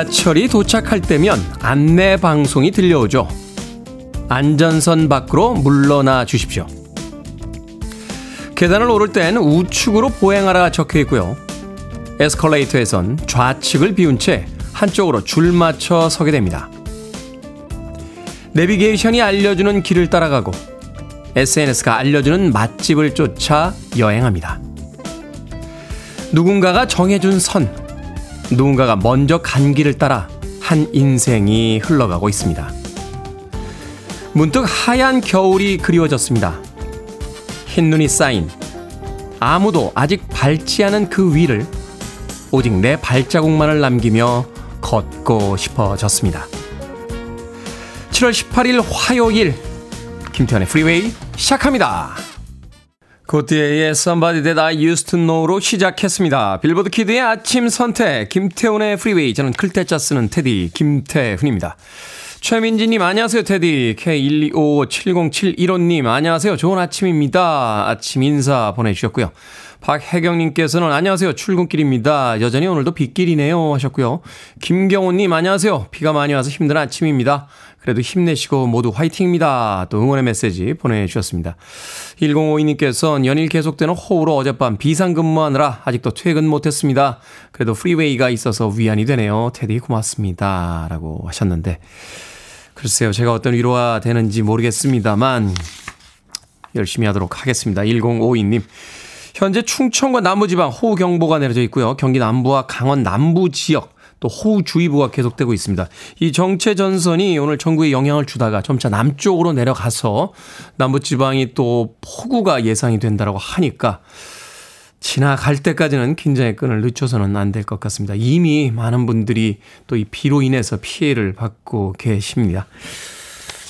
지하철이 도착할 때면 안내 방송이 들려오죠. 안전선 밖으로 물러나 주십시오. 계단을 오를 땐 우측으로 보행하라 적혀 있고요. 에스컬레이터에선 좌측을 비운 채 한쪽으로 줄 맞춰 서게 됩니다. 내비게이션이 알려주는 길을 따라가고 SNS가 알려주는 맛집을 쫓아 여행합니다. 누군가가 정해준 선, 누군가가 먼저 간 길을 따라 한 인생이 흘러가고 있습니다. 문득 하얀 겨울이 그리워졌습니다. 흰눈이 쌓인 아무도 아직 밟지 않은 그 위를 오직 내 발자국만을 남기며 걷고 싶어졌습니다. 7월 18일 화요일 김태현의 프리웨이 시작합니다. 고티에의 Somebody That I Used To Know로 시작했습니다. 빌보드 키드의 아침 선택 김태훈의 프리웨이 저는 클 태 자 쓰는 테디 김태훈입니다. 최민지님 안녕하세요 테디. K1257071호님 안녕하세요. 좋은 아침입니다. 아침 인사 보내주셨고요. 박혜경님께서는 안녕하세요. 출근길입니다. 여전히 오늘도 빗길이네요 하셨고요. 김경호님 안녕하세요. 비가 많이 와서 힘든 아침입니다 그래도 힘내시고 모두 화이팅입니다. 또 응원의 메시지 보내주셨습니다. 1052님께서는 연일 계속되는 호우로 어젯밤 비상근무하느라 아직도 퇴근 못했습니다. 그래도 프리웨이가 있어서 위안이 되네요. 테디 고맙습니다. 라고 하셨는데 글쎄요. 제가 어떤 위로가 되는지 모르겠습니다만 열심히 하도록 하겠습니다. 1052님. 현재 충청과 남부지방 호우경보가 내려져 있고요. 경기 남부와 강원 남부 지역 또 호우주의보가 계속되고 있습니다. 이 정체 전선이 오늘 전국에 영향을 주다가 점차 남쪽으로 내려가서 남부지방이 또 폭우가 예상이 된다라고 하니까 지나갈 때까지는 긴장의 끈을 늦춰서는 안 될 것 같습니다. 이미 많은 분들이 또 이 비로 인해서 피해를 받고 계십니다.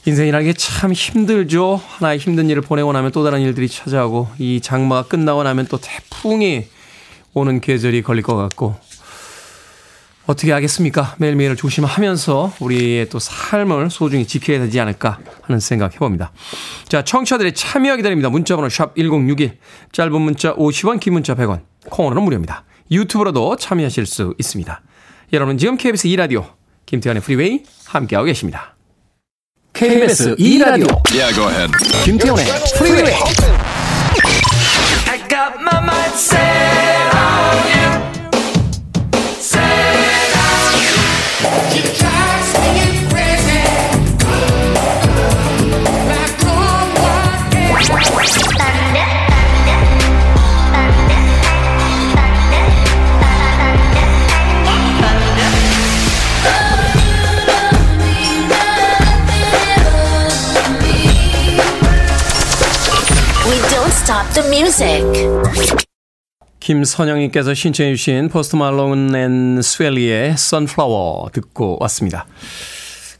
인생이라는 게 참 힘들죠. 하나의 힘든 일을 보내고 나면 또 다른 일들이 찾아오고 이 장마가 끝나고 나면 또 태풍이 오는 계절이 걸릴 것 같고 어떻게 하겠습니까? 매일매일을 조심하면서 우리의 또 삶을 소중히 지켜야 되지 않을까 하는 생각 해봅니다. 자, 청취자들의 참여 기다립니다. 문자번호 샵 1061, 짧은 문자 50원, 긴 문자 100원, 콩으로는 무료입니다. 유튜브로도 참여하실 수 있습니다. 여러분 지금 KBS 2라디오 김태훈의 프리웨이 함께하고 계십니다. KBS 2라디오 Yeah, go ahead. 김태훈의 프리웨이 I got my mind set the music. 김선영님께서 신청해 주신 포스트 말론 and 스웨이 리의 Sunflower 듣고 왔습니다.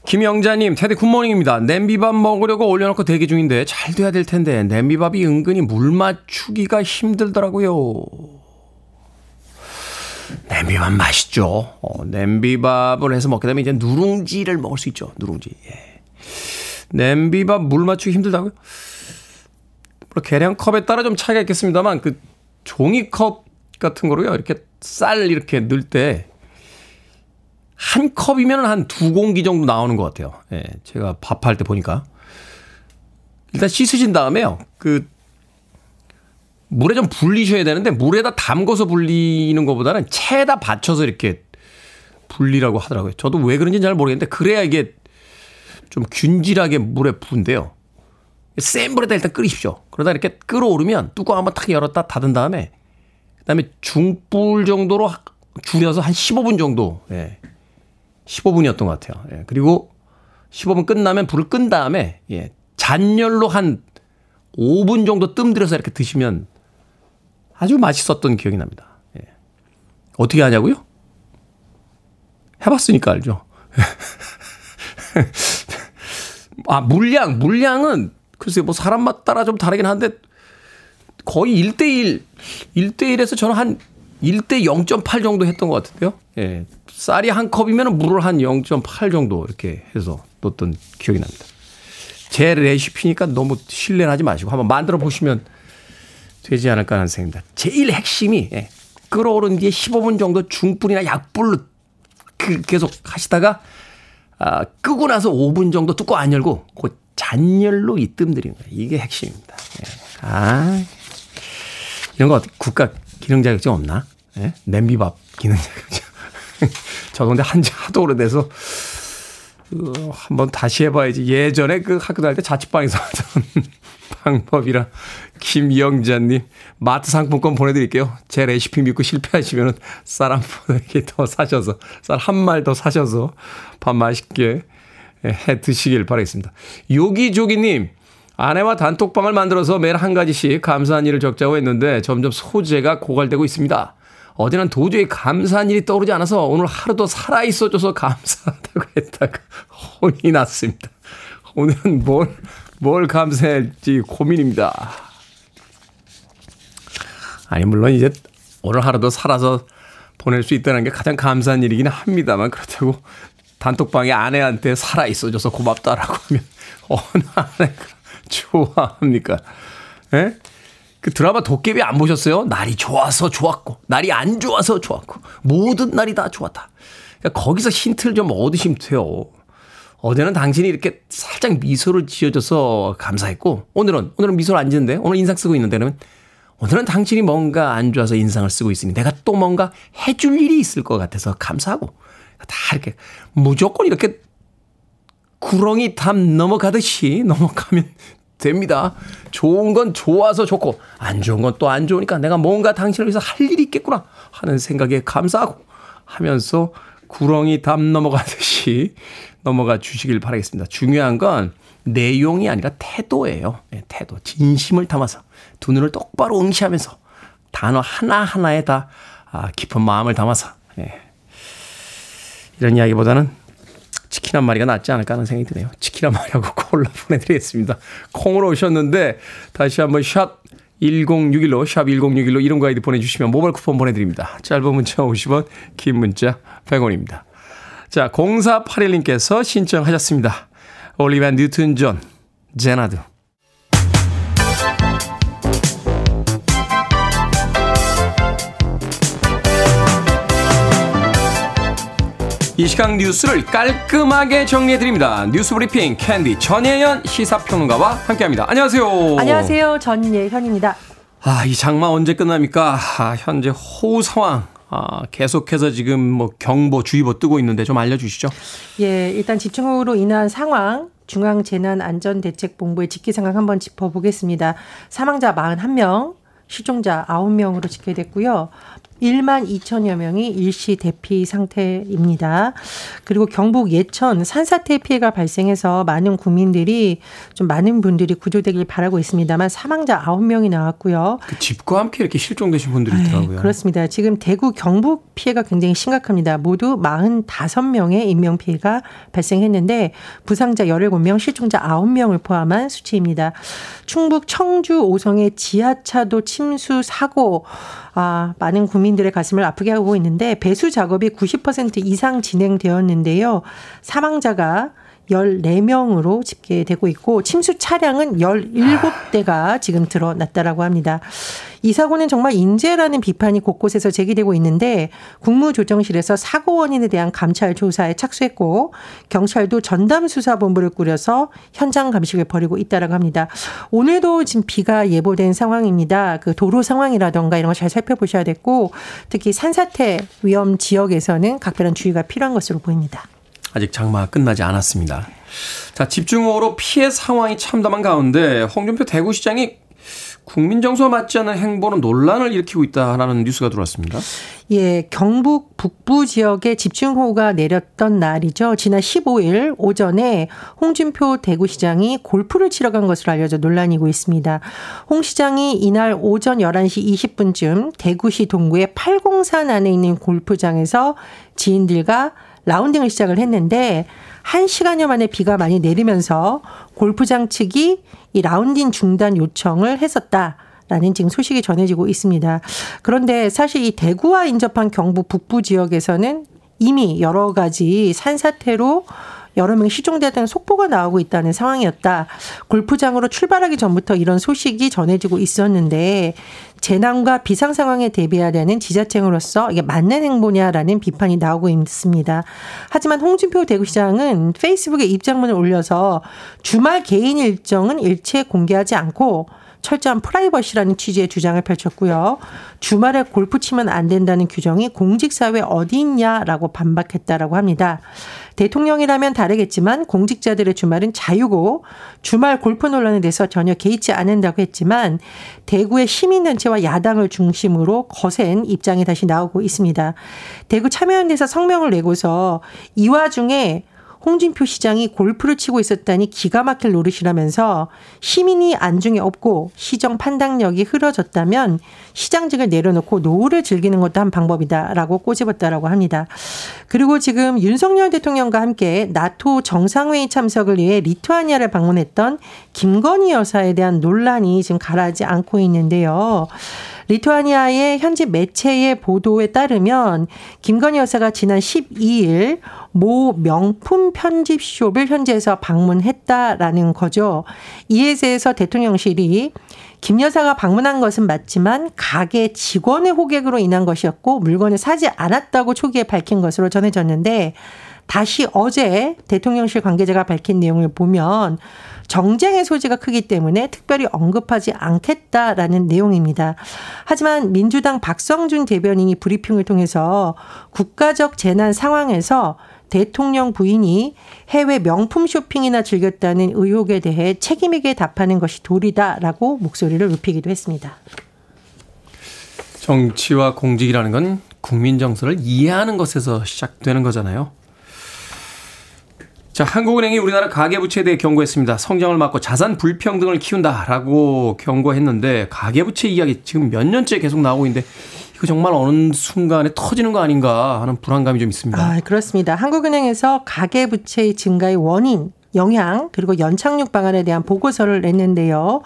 김영자님, 테디 good morning입니다. 냄비밥 먹으려고 올려놓고 대기 중인데 잘 돼야 될 텐데 냄비밥이 은근히 물 맞추기가 힘들더라고요. 냄비밥 맛있죠. 어, 냄비밥을 해서 먹게 되면 이제 누룽지를 먹을 수 있죠. 누룽지. 예. 냄비밥 물 맞추기 힘들다고요? 물론 계량컵에 따라 좀 차이가 있겠습니다만 그 종이컵 같은 거로요. 이렇게 쌀 이렇게 넣을 때 한 컵이면 한 두 공기 정도 나오는 것 같아요. 예, 제가 밥할 때 보니까. 일단 씻으신 다음에요. 그 물에 좀 불리셔야 되는데 물에다 담궈서 불리는 것보다는 채에다 받쳐서 이렇게 불리라고 하더라고요. 저도 왜 그런지는 잘 모르겠는데 그래야 이게 좀 균질하게 물에 부은데요. 센 불에다 일단 끓이십시오. 그러다 이렇게 끓어오르면 뚜껑 한번 탁 열었다 닫은 다음에 그다음에 중불 정도로 줄여서 한 15분 정도 예. 15분이었던 것 같아요. 예. 그리고 15분 끝나면 불을 끈 다음에 예. 잔열로 한 5분 정도 뜸들여서 이렇게 드시면 아주 맛있었던 기억이 납니다. 예. 어떻게 하냐고요? 해봤으니까 알죠. 아, 물량, 물량은 글쎄 뭐 사람마다 따라 좀 다르긴 한데 거의 1대1, 1대1에서 저는 한 1대 0.8 정도 했던 것 같은데요. 예. 쌀이 한 컵이면 물을 한 0.8 정도 이렇게 해서 넣었던 기억이 납니다. 제 레시피니까 너무 신뢰하지 마시고 한번 만들어 보시면 되지 않을까 하는 생각입니다. 제일 핵심이 예. 끓어오른 뒤에 15분 정도 중불이나 약불로 그 계속 하시다가 아, 끄고 나서 5분 정도 뚜껑 안 열고 그 잔열로 이뜸들이는 거예요. 이게 핵심입니다. 예. 아 이런 거 어떻게 국가 기능 자격증 없나? 예? 냄비밥 기능 자격증. 저도 근데 한지 하도 오래돼서 어, 한번 다시 해봐야지. 예전에 그 학교 다닐 때 자취방에서 하던 방법이라 김영자님 마트 상품권 보내드릴게요. 제 레시피 믿고 실패하시면 쌀한 번에 더 사셔서 쌀 한 말 더 사셔서 밥 맛있게 해 드시길 바라겠습니다. 요기조기님 아내와 단톡방을 만들어서 매일 한 가지씩 감사한 일을 적자고 했는데 점점 소재가 고갈되고 있습니다. 어제는 도저히 감사한 일이 떠오르지 않아서 오늘 하루도 살아있어줘서 감사하다고 했다가 혼이 났습니다. 오늘은 뭘, 뭘 감사할지 고민입니다. 아니, 물론 이제 오늘 하루도 살아서 보낼 수 있다는 게 가장 감사한 일이긴 합니다만 그렇다고 단톡방에 아내한테 살아 있어줘서 고맙다라고 하면 어느 아내가 좋아합니까? 예? 그 드라마 도깨비 안 보셨어요? 날이 좋아서 좋았고, 날이 안 좋아서 좋았고, 모든 날이 다 좋았다. 그러니까 거기서 힌트를 좀 얻으시면 돼요. 어제는 당신이 이렇게 살짝 미소를 지어줘서 감사했고, 오늘은, 오늘은 미소를 안 지는데, 오늘 인상 쓰고 있는데, 그러면 오늘은 당신이 뭔가 안 좋아서 인상을 쓰고 있으니 내가 또 뭔가 해줄 일이 있을 것 같아서 감사하고, 다 이렇게 무조건 이렇게 구렁이 담 넘어가듯이 넘어가면 됩니다. 좋은 건 좋아서 좋고 안 좋은 건 또 안 좋으니까 내가 뭔가 당신을 위해서 할 일이 있겠구나 하는 생각에 감사하고 하면서 구렁이 담 넘어가듯이 넘어가 주시길 바라겠습니다. 중요한 건 내용이 아니라 태도예요. 네, 태도. 진심을 담아서 두 눈을 똑바로 응시하면서 단어 하나하나에 다 아, 깊은 마음을 담아서 네. 이런 이야기보다는 치킨 한 마리가 낫지 않을까 하는 생각이 드네요. 치킨 한 마리하고 콜라 보내드리겠습니다. 콩으로 오셨는데 다시 한번 샵 1061로 샵 1061로 이름과 아이디 보내주시면 모바일 쿠폰 보내드립니다. 짧은 문자 50원 긴 문자 100원입니다. 자 0481님께서 신청하셨습니다. 올리비아 뉴튼 존 Xanadu 이 시간 뉴스를 깔끔하게 정리해드립니다. 뉴스 브리핑 캔디 전예현 시사평론가와 함께합니다. 안녕하세요. 안녕하세요. 전예현입니다. 아, 이 장마 언제 끝납니까? 아, 현재 호우 상황. 아, 계속해서 지금 뭐 경보, 주의보 뜨고 있는데 좀 알려주시죠. 예, 일단 집중호우로 인한 상황 중앙재난안전대책본부의 직기상황 한번 짚어보겠습니다. 사망자 41명, 실종자 9명으로 집계됐고요. 1만 2천여 명이 일시 대피 상태입니다. 그리고 경북 예천 산사태 피해가 발생해서 많은 국민들이 좀 많은 분들이 구조되길 바라고 있습니다만 사망자 9명이 나왔고요. 그 집과 함께 이렇게 실종되신 분들이 네, 있더라고요. 그렇습니다. 지금 대구 경북 피해가 굉장히 심각합니다. 모두 45명의 인명 피해가 발생했는데 부상자 17명, 실종자 9명을 포함한 수치입니다. 충북 청주 오성의 지하차도 침수 사고 아, 많은 국민들의 가슴을 아프게 하고 있는데 배수 작업이 90% 이상 진행되었는데요. 사망자가 14명으로 집계되고 있고 침수 차량은 17대가 지금 드러났다라고 합니다. 이 사고는 정말 인재라는 비판이 곳곳에서 제기되고 있는데 국무조정실에서 사고 원인에 대한 감찰 조사에 착수했고 경찰도 전담 수사본부를 꾸려서 현장 감식을 벌이고 있다라고 합니다. 오늘도 지금 비가 예보된 상황입니다. 그 도로 상황이라던가 이런 거 잘 살펴보셔야 됐고 특히 산사태 위험 지역에서는 각별한 주의가 필요한 것으로 보입니다. 아직 장마가 끝나지 않았습니다. 자, 집중호우로 피해 상황이 참담한 가운데 홍준표 대구시장이 국민 정서와 맞지 않는 행보는 논란을 일으키고 있다라는 뉴스가 들어왔습니다. 예, 경북 북부 지역에 집중호우가 내렸던 날이죠. 지난 15일 오전에 홍준표 대구시장이 골프를 치러 간 것으로 알려져 논란이고 있습니다. 홍 시장이 이날 오전 11시 20분쯤 대구시 동구의 팔공산 안에 있는 골프장에서 지인들과 라운딩을 시작을 했는데 한 시간여 만에 비가 많이 내리면서 골프장 측이 이 라운딩 중단 요청을 했었다. 라는 지금 소식이 전해지고 있습니다. 그런데 사실 이 대구와 인접한 경북 북부 지역에서는 이미 여러 가지 산사태로 여러 명이 실종되었다는 속보가 나오고 있다는 상황이었다. 골프장으로 출발하기 전부터 이런 소식이 전해지고 있었는데 재난과 비상 상황에 대비해야 되는 지자체로서 이게 맞는 행보냐라는 비판이 나오고 있습니다. 하지만 홍준표 대구시장은 페이스북에 입장문을 올려서 주말 개인 일정은 일체 공개하지 않고 철저한 프라이버시라는 취지의 주장을 펼쳤고요. 주말에 골프 치면 안 된다는 규정이 공직사회 어디 있냐라고 반박했다라고 합니다. 대통령이라면 다르겠지만 공직자들의 주말은 자유고 주말 골프 논란에 대해서 전혀 개의치 않는다고 했지만 대구의 시민단체와 야당을 중심으로 거센 입장이 다시 나오고 있습니다. 대구 참여연대에서 성명을 내고서 이 와중에 홍준표 시장이 골프를 치고 있었다니 기가 막힐 노릇이라면서 시민이 안중에 없고 시정 판단력이 흐려졌다면 시장직을 내려놓고 노후를 즐기는 것도 한 방법이다라고 꼬집었다라고 합니다. 그리고 지금 윤석열 대통령과 함께 나토 정상회의 참석을 위해 리투아니아를 방문했던 김건희 여사에 대한 논란이 지금 가라지 않고 있는데요. 리투아니아의 현지 매체의 보도에 따르면 김건희 여사가 지난 12일 모 명품 편집숍을 현지에서 방문했다라는 거죠. 이에 대해서 대통령실이 김 여사가 방문한 것은 맞지만 가게 직원의 호객으로 인한 것이었고 물건을 사지 않았다고 초기에 밝힌 것으로 전해졌는데 다시 어제 대통령실 관계자가 밝힌 내용을 보면 정쟁의 소지가 크기 때문에 특별히 언급하지 않겠다라는 내용입니다. 하지만 민주당 박성준 대변인이 브리핑을 통해서 국가적 재난 상황에서 대통령 부인이 해외 명품 쇼핑이나 즐겼다는 의혹에 대해 책임있게 답하는 것이 도리다라고 목소리를 높이기도 했습니다. 정치와 공직이라는 건 국민 정서를 이해하는 것에서 시작되는 거잖아요. 자, 한국은행이 우리나라 가계부채에 대해 경고했습니다. 성장을 막고 자산 불평등을 키운다라고 경고했는데 가계부채 이야기 지금 몇 년째 계속 나오고 있는데 이거 정말 어느 순간에 터지는 거 아닌가 하는 불안감이 좀 있습니다. 아, 그렇습니다. 한국은행에서 가계부채의 증가의 원인, 영향, 그리고 연착륙 방안에 대한 보고서를 냈는데요.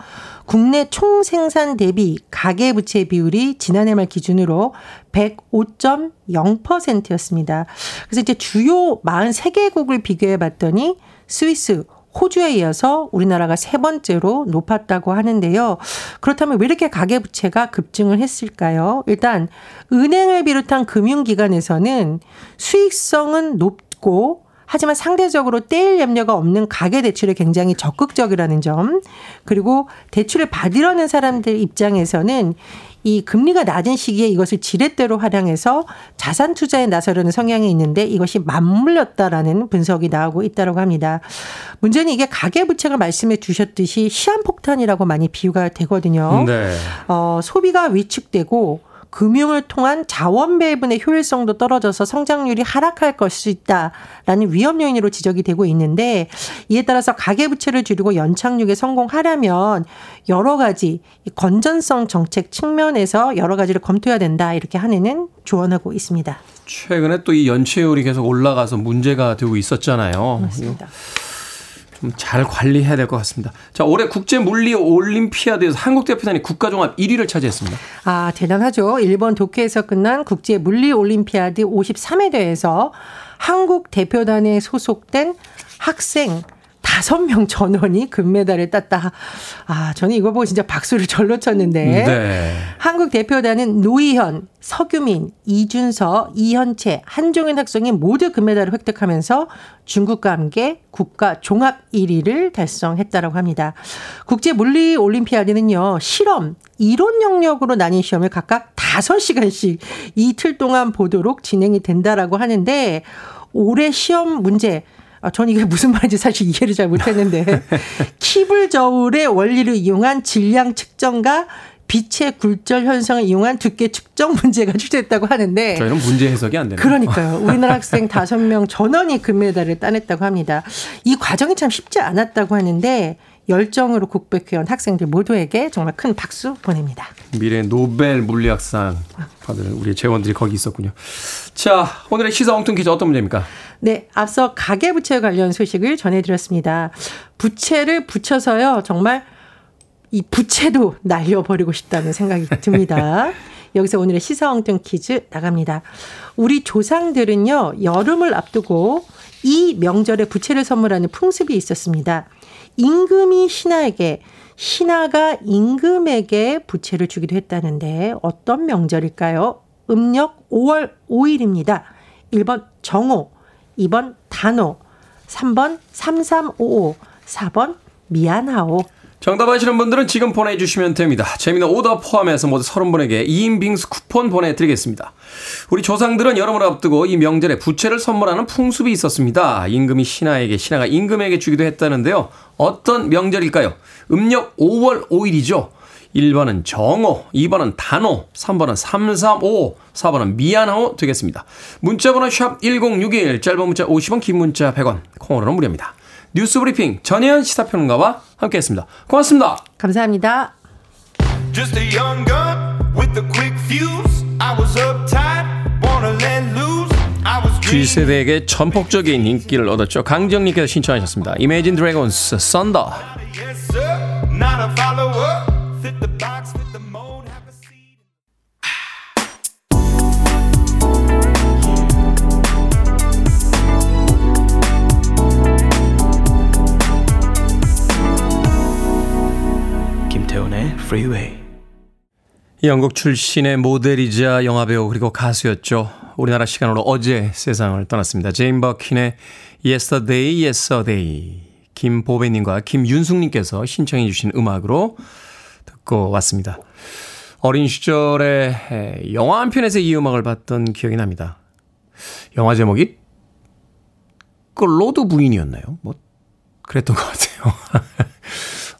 국내 총 생산 대비 가계 부채 비율이 지난해 말 기준으로 105.0%였습니다. 그래서 이제 주요 43개국을 비교해 봤더니 스위스, 호주에 이어서 우리나라가 세 번째로 높았다고 하는데요. 그렇다면 왜 이렇게 가계부채가 급증을 했을까요? 일단 은행을 비롯한 금융기관에서는 수익성은 높고 하지만 상대적으로 떼일 염려가 없는 가계 대출에 굉장히 적극적이라는 점. 그리고 대출을 받으려는 사람들 입장에서는 이 금리가 낮은 시기에 이것을 지렛대로 활용해서 자산 투자에 나서려는 성향이 있는데 이것이 맞물렸다라는 분석이 나오고 있다고 합니다. 문제는 이게 가계 부채가 말씀해 주셨듯이 시한폭탄이라고 많이 비유가 되거든요. 네. 어, 소비가 위축되고 금융을 통한 자원 배분의 효율성도 떨어져서 성장률이 하락할 것수 있다라는 위험 요인으로 지적이 되고 있는데 이에 따라서 가계 부채를 줄이고 연착륙에 성공하려면 여러 가지 건전성 정책 측면에서 여러 가지를 검토해야 된다 이렇게 한해는 조언하고 있습니다. 최근에 또 이 연체율이 계속 올라가서 문제가 되고 있었잖아요. 맞습니다. 좀 잘 관리해야 될 것 같습니다. 자, 올해 국제 물리 올림피아드에서 한국 대표단이 국가 종합 1위를 차지했습니다. 아, 대단하죠. 일본 도쿄에서 끝난 국제 물리 올림피아드 53회 대회에서 한국 대표단에 소속된 학생 다섯 명 전원이 금메달을 땄다. 아, 저는 이거 보고 진짜 박수를 절로 쳤는데. 네. 한국 대표단은 노희현, 서규민, 이준서, 이현채, 한종현 학생이 모두 금메달을 획득하면서 중국과 함께 국가 종합 1위를 달성했다라고 합니다. 국제 물리 올림피아드는요. 실험, 이론 영역으로 나뉜 시험을 각각 5시간씩 이틀 동안 보도록 진행이 된다라고 하는데 올해 시험 문제 아, 전 이게 무슨 말인지 사실 이해를 잘 못했는데 키블 저울의 원리를 이용한 질량 측정과 빛의 굴절 현상을 이용한 두께 측정 문제가 출제했다고 하는데 저희는 문제 해석이 안 되네요. 그러니까요. 우리나라 학생 다섯 명 전원이 금메달을 따냈다고 합니다. 이 과정이 참 쉽지 않았다고 하는데 열정으로 국백해온 학생들 모두에게 정말 큰 박수 보냅니다. 미래 노벨 물리학상 받을 우리 재원들이 거기 있었군요. 자, 오늘의 시사 엉뚱 퀴즈 어떤 문제입니까? 네, 앞서 가계부채 관련 소식을 전해드렸습니다. 부채를 붙여서요, 정말 이 부채도 날려버리고 싶다는 생각이 듭니다. 여기서 오늘의 시사 엉뚱 퀴즈 나갑니다. 우리 조상들은요, 여름을 앞두고 이 명절에 부채를 선물하는 풍습이 있었습니다. 임금이 신하에게 신하가 임금에게 부채를 주기도 했다는데 어떤 명절일까요? 음력 5월 5일입니다. 1번 정오, 2번 단오, 3번 3355, 4번 미안하오. 정답 아시는 분들은 지금 보내주시면 됩니다. 재미는 오더 포함해서 모두 30분에게 2인 빙수 쿠폰 보내드리겠습니다. 우리 조상들은 여름을 앞두고 이 명절에 부채를 선물하는 풍습이 있었습니다. 임금이 신하에게, 신하가 임금에게 주기도 했다는데요. 어떤 명절일까요? 음력 5월 5일이죠. 1번은 정오, 2번은 단오, 3번은 335, 4번은 미안하오 되겠습니다. 문자번호 샵 1061, 짧은 문자 50원, 긴 문자 100원, 콩으로는 무료입니다. 뉴스 브리핑 전혜연 시사평론가와 함께했습니다. 고맙습니다. 감사합니다. Just a young gun with a quick fuse. I was uptight, wanna let loose. I was dreaming. G세대에게 전폭적인 인기를 얻었죠. 강정님께서 신청하셨습니다. Imagine Dragons, Thunder. Yes, sir. Not a follower. Fit the box, fit the 김태훈의 Freeway. 영국 출신의 모델이자 영화배우 그리고 가수였죠. 우리나라 시간으로 어제 세상을 떠났습니다. 제인 버킨의 Yesterday Yes A Day. 김보배님과 김윤숙님께서 신청해 주신 음악으로 듣고 왔습니다. 어린 시절에 영화 한 편에서 이 음악을 봤던 기억이 납니다. 영화 제목이 클로드 부인이었나요? 뭐 그랬던 것 같아요.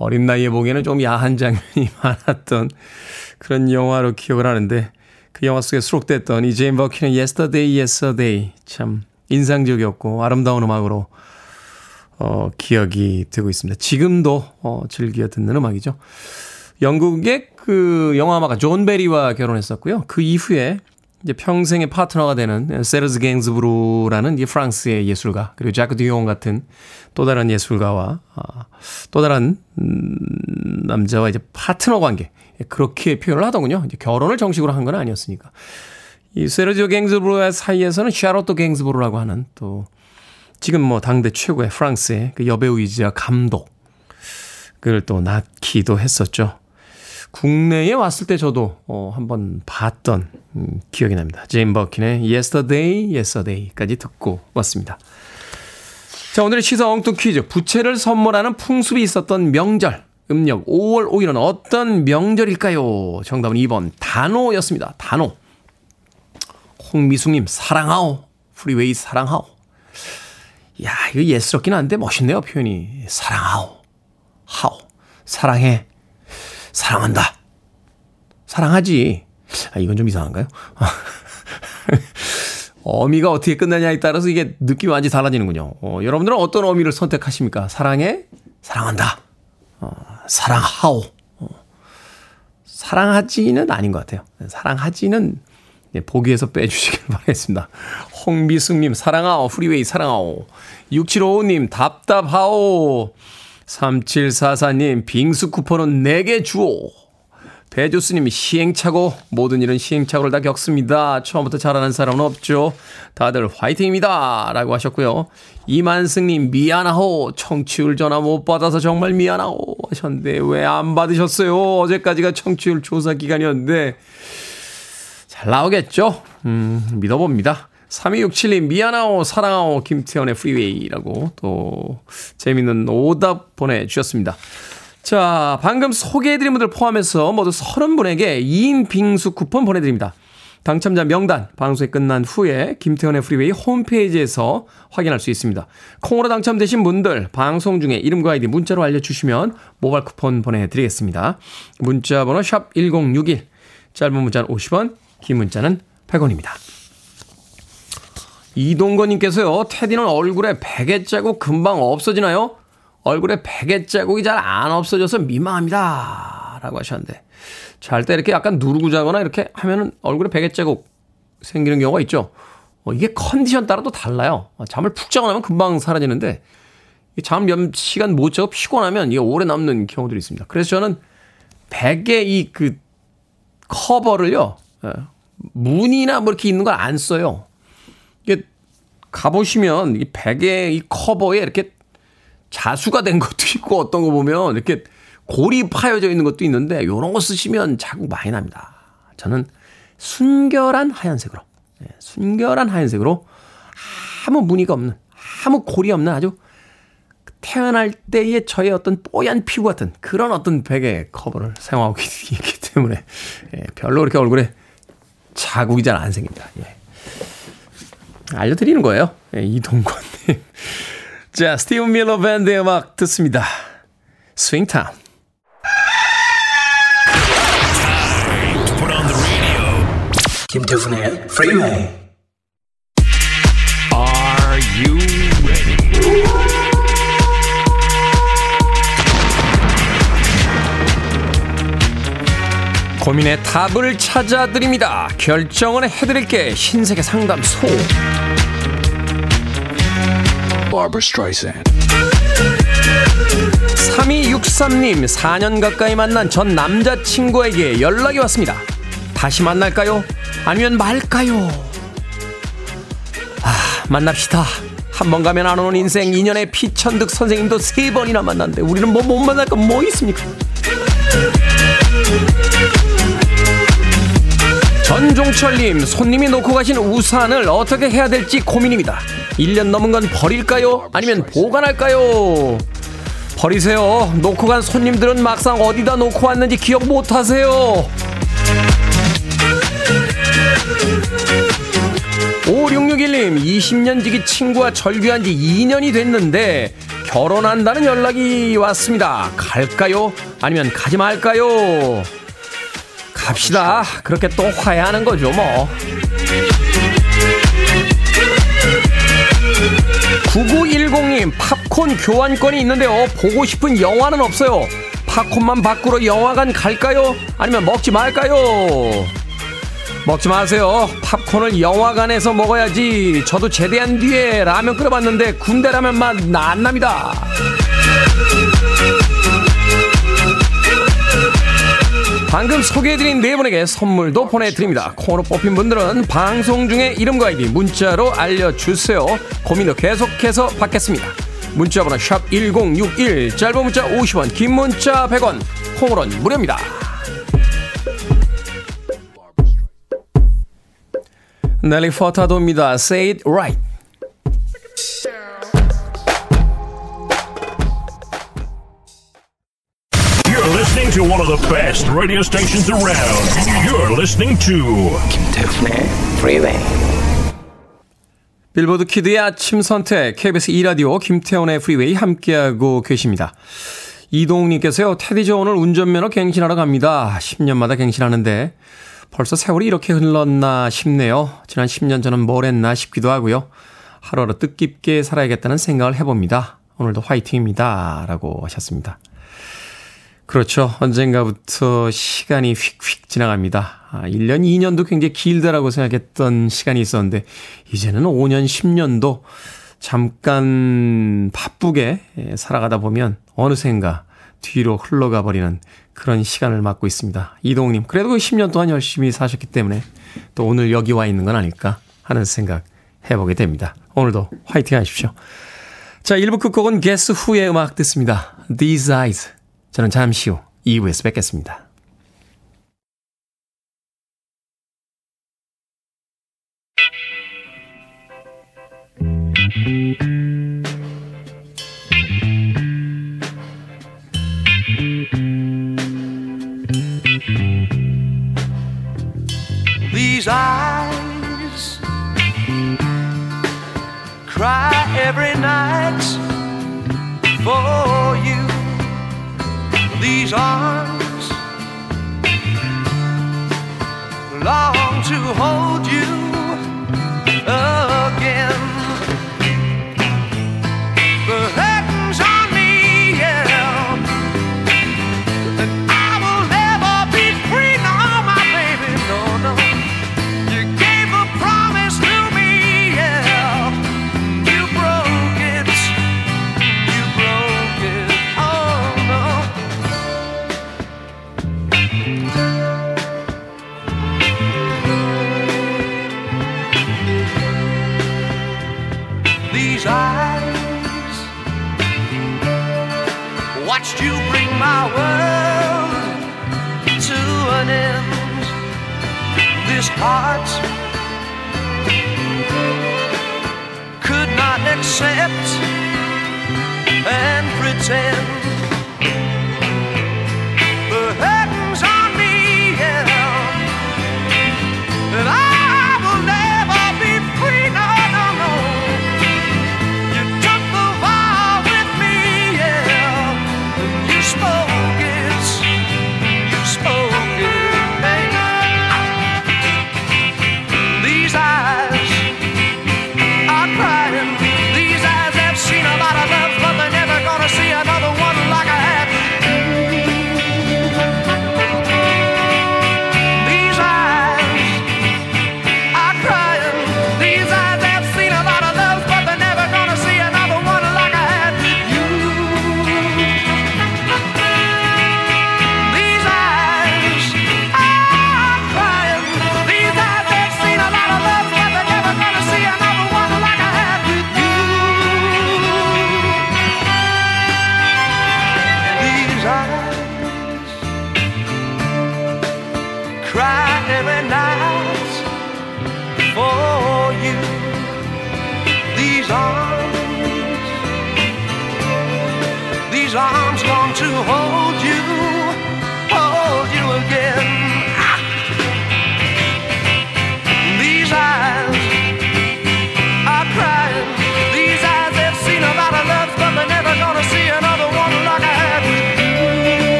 어린 나이에 보기에는 좀 야한 장면이 많았던 그런 영화로 기억을 하는데 그 영화 속에 수록됐던 이 제인 버킨의 Yesterday Yes A Day 참 인상적이었고 아름다운 음악으로 어, 기억이 되고 있습니다. 지금도 어, 즐겨 듣는 음악이죠. 영국의 그 영화음악가 존 베리와 결혼했었고요. 그 이후에 이제 평생의 파트너가 되는 세르주 갱스부르라는 이 프랑스의 예술가 그리고 자크 드와이옹 같은 또 다른 예술가와 아, 또 다른 음, 남자와 이제 파트너 관계 그렇게 표현을 하더군요. 이제 결혼을 정식으로 한 건 아니었으니까. 이 세르주 갱스부르의 사이에서는 샤를로트 갱스부르라고 하는 또 지금 뭐 당대 최고의 프랑스의 그 여배우이자 감독 그를 또 낳기도 했었죠. 국내에 왔을 때 저도 어, 한번 봤던 음, 기억이 납니다. 제인 버킨의 Yesterday Yes A Day까지 듣고 왔습니다. 자, 오늘의 시사 엉뚱 퀴즈. 부채를 선물하는 풍습이 있었던 명절. 음력 5월 5일은 어떤 명절일까요? 정답은 2번 단오였습니다. 단오. 홍미숙님 사랑하오. 프리웨이 사랑하오. 야, 이거 예스럽긴 한데 멋있네요, 표현이. 사랑하오. 하오. 사랑해. 사랑한다. 사랑하지. 아, 이건 좀 이상한가요? 어미가 어떻게 끝나냐에 따라서 이게 느낌이 완전히 달라지는군요. 어, 여러분들은 어떤 어미를 선택하십니까? 사랑해? 사랑한다. 어, 사랑하오. 어, 사랑하지는 아닌 것 같아요. 사랑하지는 예, 보기에서 빼주시길 바라겠습니다. 홍미숙님, 사랑하오. 프리웨이 사랑하오. 6755님, 답답하오. 3744님, 빙수 쿠폰은 4개 주오. 배조스님, 시행착오. 모든 일은 시행착오를 다 겪습니다. 처음부터 잘하는 사람은 없죠. 다들 화이팅입니다. 라고 하셨고요. 이만승님, 미안하오. 청취율 전화 못 받아서 정말 미안하오. 하셨는데, 왜 안 받으셨어요? 어제까지가 청취율 조사 기간이었는데, 잘 나오겠죠? 음, 믿어봅니다. 3267님, 미안하오, 사랑하오, 김태훈의 프리웨이라고 또 재밌는 오답 보내주셨습니다. 자, 방금 소개해드린 분들 포함해서 모두 30분에게 2인 빙수 쿠폰 보내드립니다. 당첨자 명단 방송이 끝난 후에 김태훈의 프리웨이 홈페이지에서 확인할 수 있습니다. 콩으로 당첨되신 분들 방송 중에 이름과 아이디 문자로 알려주시면 모바일 쿠폰 보내드리겠습니다. 문자 번호 샵 1061, 짧은 문자는 50원, 긴 문자는 100원입니다. 이동건님께서요, 테디는 얼굴에 베개 자국 금방 없어지나요? 얼굴에 베개 자국이 잘 안 없어져서 민망합니다. 라고 하셨는데, 잘 때 이렇게 약간 누르고 자거나 이렇게 하면은 얼굴에 베개 자국 생기는 경우가 있죠. 어, 이게 컨디션 따라 또 달라요. 어, 잠을 푹 자고 나면 금방 사라지는데, 잠 몇 시간 못 자고 피곤하면 이게 오래 남는 경우들이 있습니다. 그래서 저는 베개 이 그 커버를요, 예, 무늬나 뭐 이렇게 있는 걸 안 써요. 가보시면 이 베개 이 커버에 이렇게 자수가 된 것도 있고 어떤 거 보면 이렇게 골이 파여져 있는 것도 있는데 요런 거 쓰시면 자국 많이 납니다. 저는 순결한 하얀색으로, 예, 순결한 하얀색으로 아무 무늬가 없는, 아무 골이 없는 아주 태어날 때의 저의 어떤 뽀얀 피부 같은 그런 어떤 베개 커버를 사용하고 있기 때문에 예, 별로 그렇게 얼굴에 자국이 잘 안 생깁니다. 예. 알려드리는 거예요. 예, 이동권님. 자, 스티븐 밀러 밴드의 음악 듣습니다. 스윙타임. 김태훈의 프리웨이 고민의 답을 찾아드립니다. 결정을 해드릴게 흰색의 상담소. Barbara Streisand. 3263님, 4년 가까이 만난 전 남자친구에게 연락이 왔습니다. 다시 만날까요? 아니면 말까요? 아, 만납시다. 한 번 가면 안 오는 인생 인연의 피천득 선생님도 세 번이나 만났는데 우리는 뭐 못 만날 건 뭐 있습니까? 전종철님, 손님이 놓고 가신 우산을 어떻게 해야 될지 고민입니다. 1년 넘은 건 버릴까요? 아니면 보관할까요? 버리세요. 놓고 간 손님들은 막상 어디다 놓고 왔는지 기억 못 하세요. 5661님, 20년 지기 친구와 절교한 지 2년이 됐는데 결혼한다는 연락이 왔습니다. 갈까요? 아니면 가지 말까요? 갑시다. 그렇게 또 화해하는 거죠, 뭐. 9910님, 팝콘 교환권이 있는데요. 보고 싶은 영화는 없어요. 팝콘만 밖으로 영화관 갈까요? 아니면 먹지 말까요? 먹지 마세요. 팝콘을 영화관에서 먹어야지. 저도 제대한 뒤에 라면 끓여봤는데 군대 라면 맛안 납니다. 방금 소개해드린 네 분에게 선물도 보내드립니다. 코너 뽑힌 분들은 방송 중에 이름과 아이디 문자로 알려주세요. 고민도 계속해서 받겠습니다. 문자번호 샵 1061, 짧은 문자 50원, 긴 문자 100원, 콩으로는 무료입니다. 넬리 포타도입니다. Say it right. Listening to one of the best radio stations around. You're listening to 김태훈의 프리웨이 빌보드 키드의 아침 선택 KBS 2 라디오 김태훈의 프리웨이 함께하고 계십니다. 이동욱님께서요. 테디 저 오늘 운전면허 갱신하러 갑니다. 10년마다 갱신하는데 벌써 세월이 이렇게 흘렀나 싶네요. 지난 10년 전은 뭘 했나 싶기도 하고요. 하루하루 뜻깊게 살아야겠다는 생각을 해봅니다. 오늘도 화이팅입니다. 라고 하셨습니다. 그렇죠. 언젠가부터 시간이 휙휙 지나갑니다. 아, 1년, 2년도 굉장히 길다라고 생각했던 시간이 있었는데, 이제는 5년, 10년도 잠깐 바쁘게 살아가다 보면 어느샌가 뒤로 흘러가 버리는 그런 시간을 맞고 있습니다. 이동님, 그래도 10년 동안 열심히 사셨기 때문에 또 오늘 여기 와 있는 건 아닐까 하는 생각 해보게 됩니다. 오늘도 화이팅 하십시오. 자, 1부 끝곡은 게스 후의 음악 듣습니다. These Eyes. 저는 잠시 후 2부에서 뵙겠습니다. These eyes cry every night for you. These arms. Long to hold you heart. Could not accept and pretend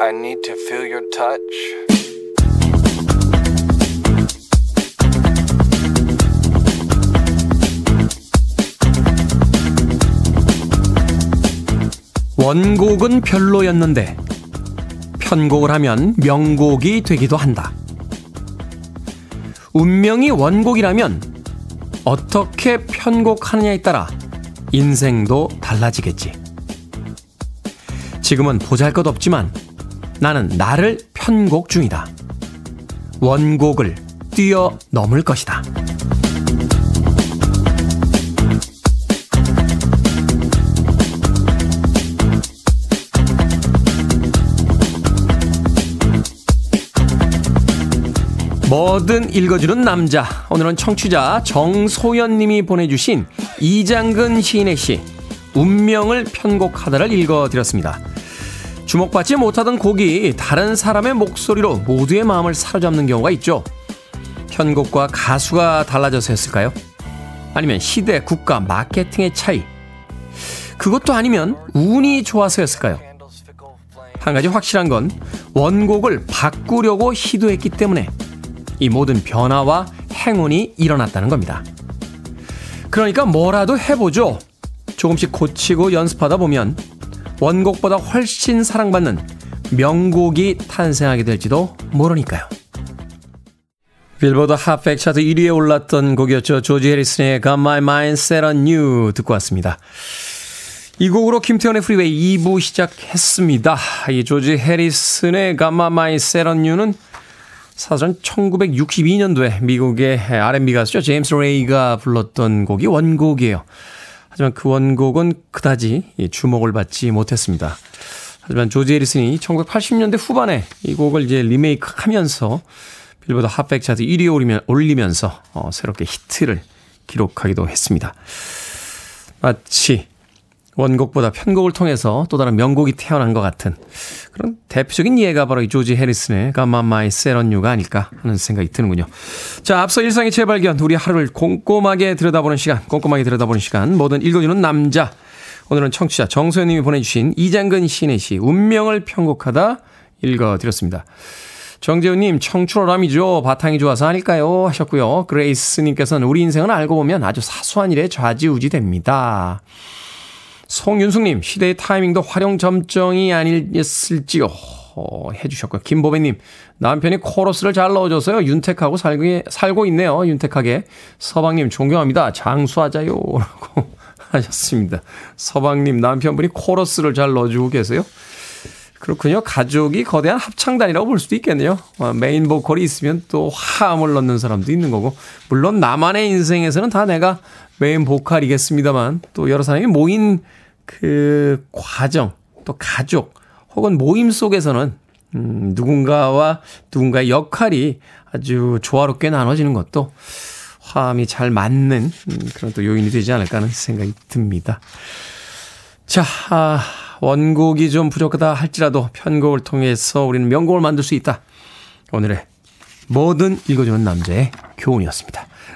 I need to feel your touch. 원곡은 별로였는데 편곡을 하면 명곡이 되기도 한다. 운명이 원곡이라면 어떻게 편곡하느냐에 따라 인생도 달라지겠지. 지금은 보잘 것 없지만 나는 나를 편곡 중이다. 원곡을 뛰어넘을 것이다. 뭐든 읽어주는 남자. 오늘은 청취자 정소연 님이 보내주신 이장근 시인의 시, 운명을 편곡하다를 읽어드렸습니다. 주목받지 못하던 곡이 다른 사람의 목소리로 모두의 마음을 사로잡는 경우가 있죠. 편곡과 가수가 달라져서였을까요? 아니면 시대, 국가, 마케팅의 차이? 그것도 아니면 운이 좋아서였을까요? 한 가지 확실한 건 원곡을 바꾸려고 시도했기 때문에 이 모든 변화와 행운이 일어났다는 겁니다. 그러니까 뭐라도 해보죠. 조금씩 고치고 연습하다 보면 원곡보다 훨씬 사랑받는 명곡이 탄생하게 될지도 모르니까요. 빌보드 핫백 차트 1위에 올랐던 곡이었죠. 조지 해리슨의 Got My Mind Set on You 듣고 왔습니다. 이 곡으로 김태현의 프리웨이 2부 시작했습니다. 이 조지 해리슨의 Got My Mind Set on You는 사전 1962년도에 미국의 R&B 가수죠. 제임스 레이가 불렀던 곡이 원곡이에요. 하지만 그 원곡은 그다지 주목을 받지 못했습니다. 하지만 조지 해리슨이 1980년대 후반에 이 곡을 이제 리메이크 하면서 빌보드 핫백 차트 1위에 올리면서 어, 새롭게 히트를 기록하기도 했습니다. 마치 원곡보다 편곡을 통해서 또 다른 명곡이 태어난 것 같은 그런 대표적인 예가 바로 이 조지 해리슨의 가마마이 세런유가 아닐까 하는 생각이 드는군요. 자, 앞서 일상의 재발견, 우리 하루를 꼼꼼하게 들여다보는 시간, 꼼꼼하게 들여다보는 시간, 뭐든 읽어주는 남자. 오늘은 청취자 정소연님이 보내주신 이장근 시인의 시, 운명을 편곡하다 읽어드렸습니다. 정재훈님, 청출어람이죠. 바탕이 좋아서 아닐까요? 하셨고요. 그레이스님께서는 우리 인생은 알고 보면 아주 사소한 일에 좌지우지 됩니다. 송윤숙님, 시대의 타이밍도 활용 점정이 아니었을지요. 어, 해주셨고요. 김보배님, 남편이 코러스를 잘 넣어줘서요. 윤택하고 살고, 살고 있네요. 윤택하게. 서방님, 존경합니다. 장수하자요. 라고 하셨습니다. 서방님 남편분이 코러스를 잘 넣어주고 계세요. 그렇군요. 가족이 거대한 합창단이라고 볼 수도 있겠네요. 어, 메인 보컬이 있으면 또 화음을 넣는 사람도 있는 거고. 물론 나만의 인생에서는 다 내가 메인 보컬이겠습니다만 또 여러 사람이 모인 그 과정, 또 가족, 혹은 모임 속에서는 음, 누군가와 누군가의 역할이 아주 조화롭게 나눠지는 것도 화음이 잘 맞는 음, 그런 또 요인이 되지 않을까 하는 생각이 듭니다. 자, 아, 원곡이 좀 부족하다 할지라도 편곡을 통해서 우리는 명곡을 만들 수 있다. 오늘의 뭐든 읽어주는 남자의 교훈이었습니다.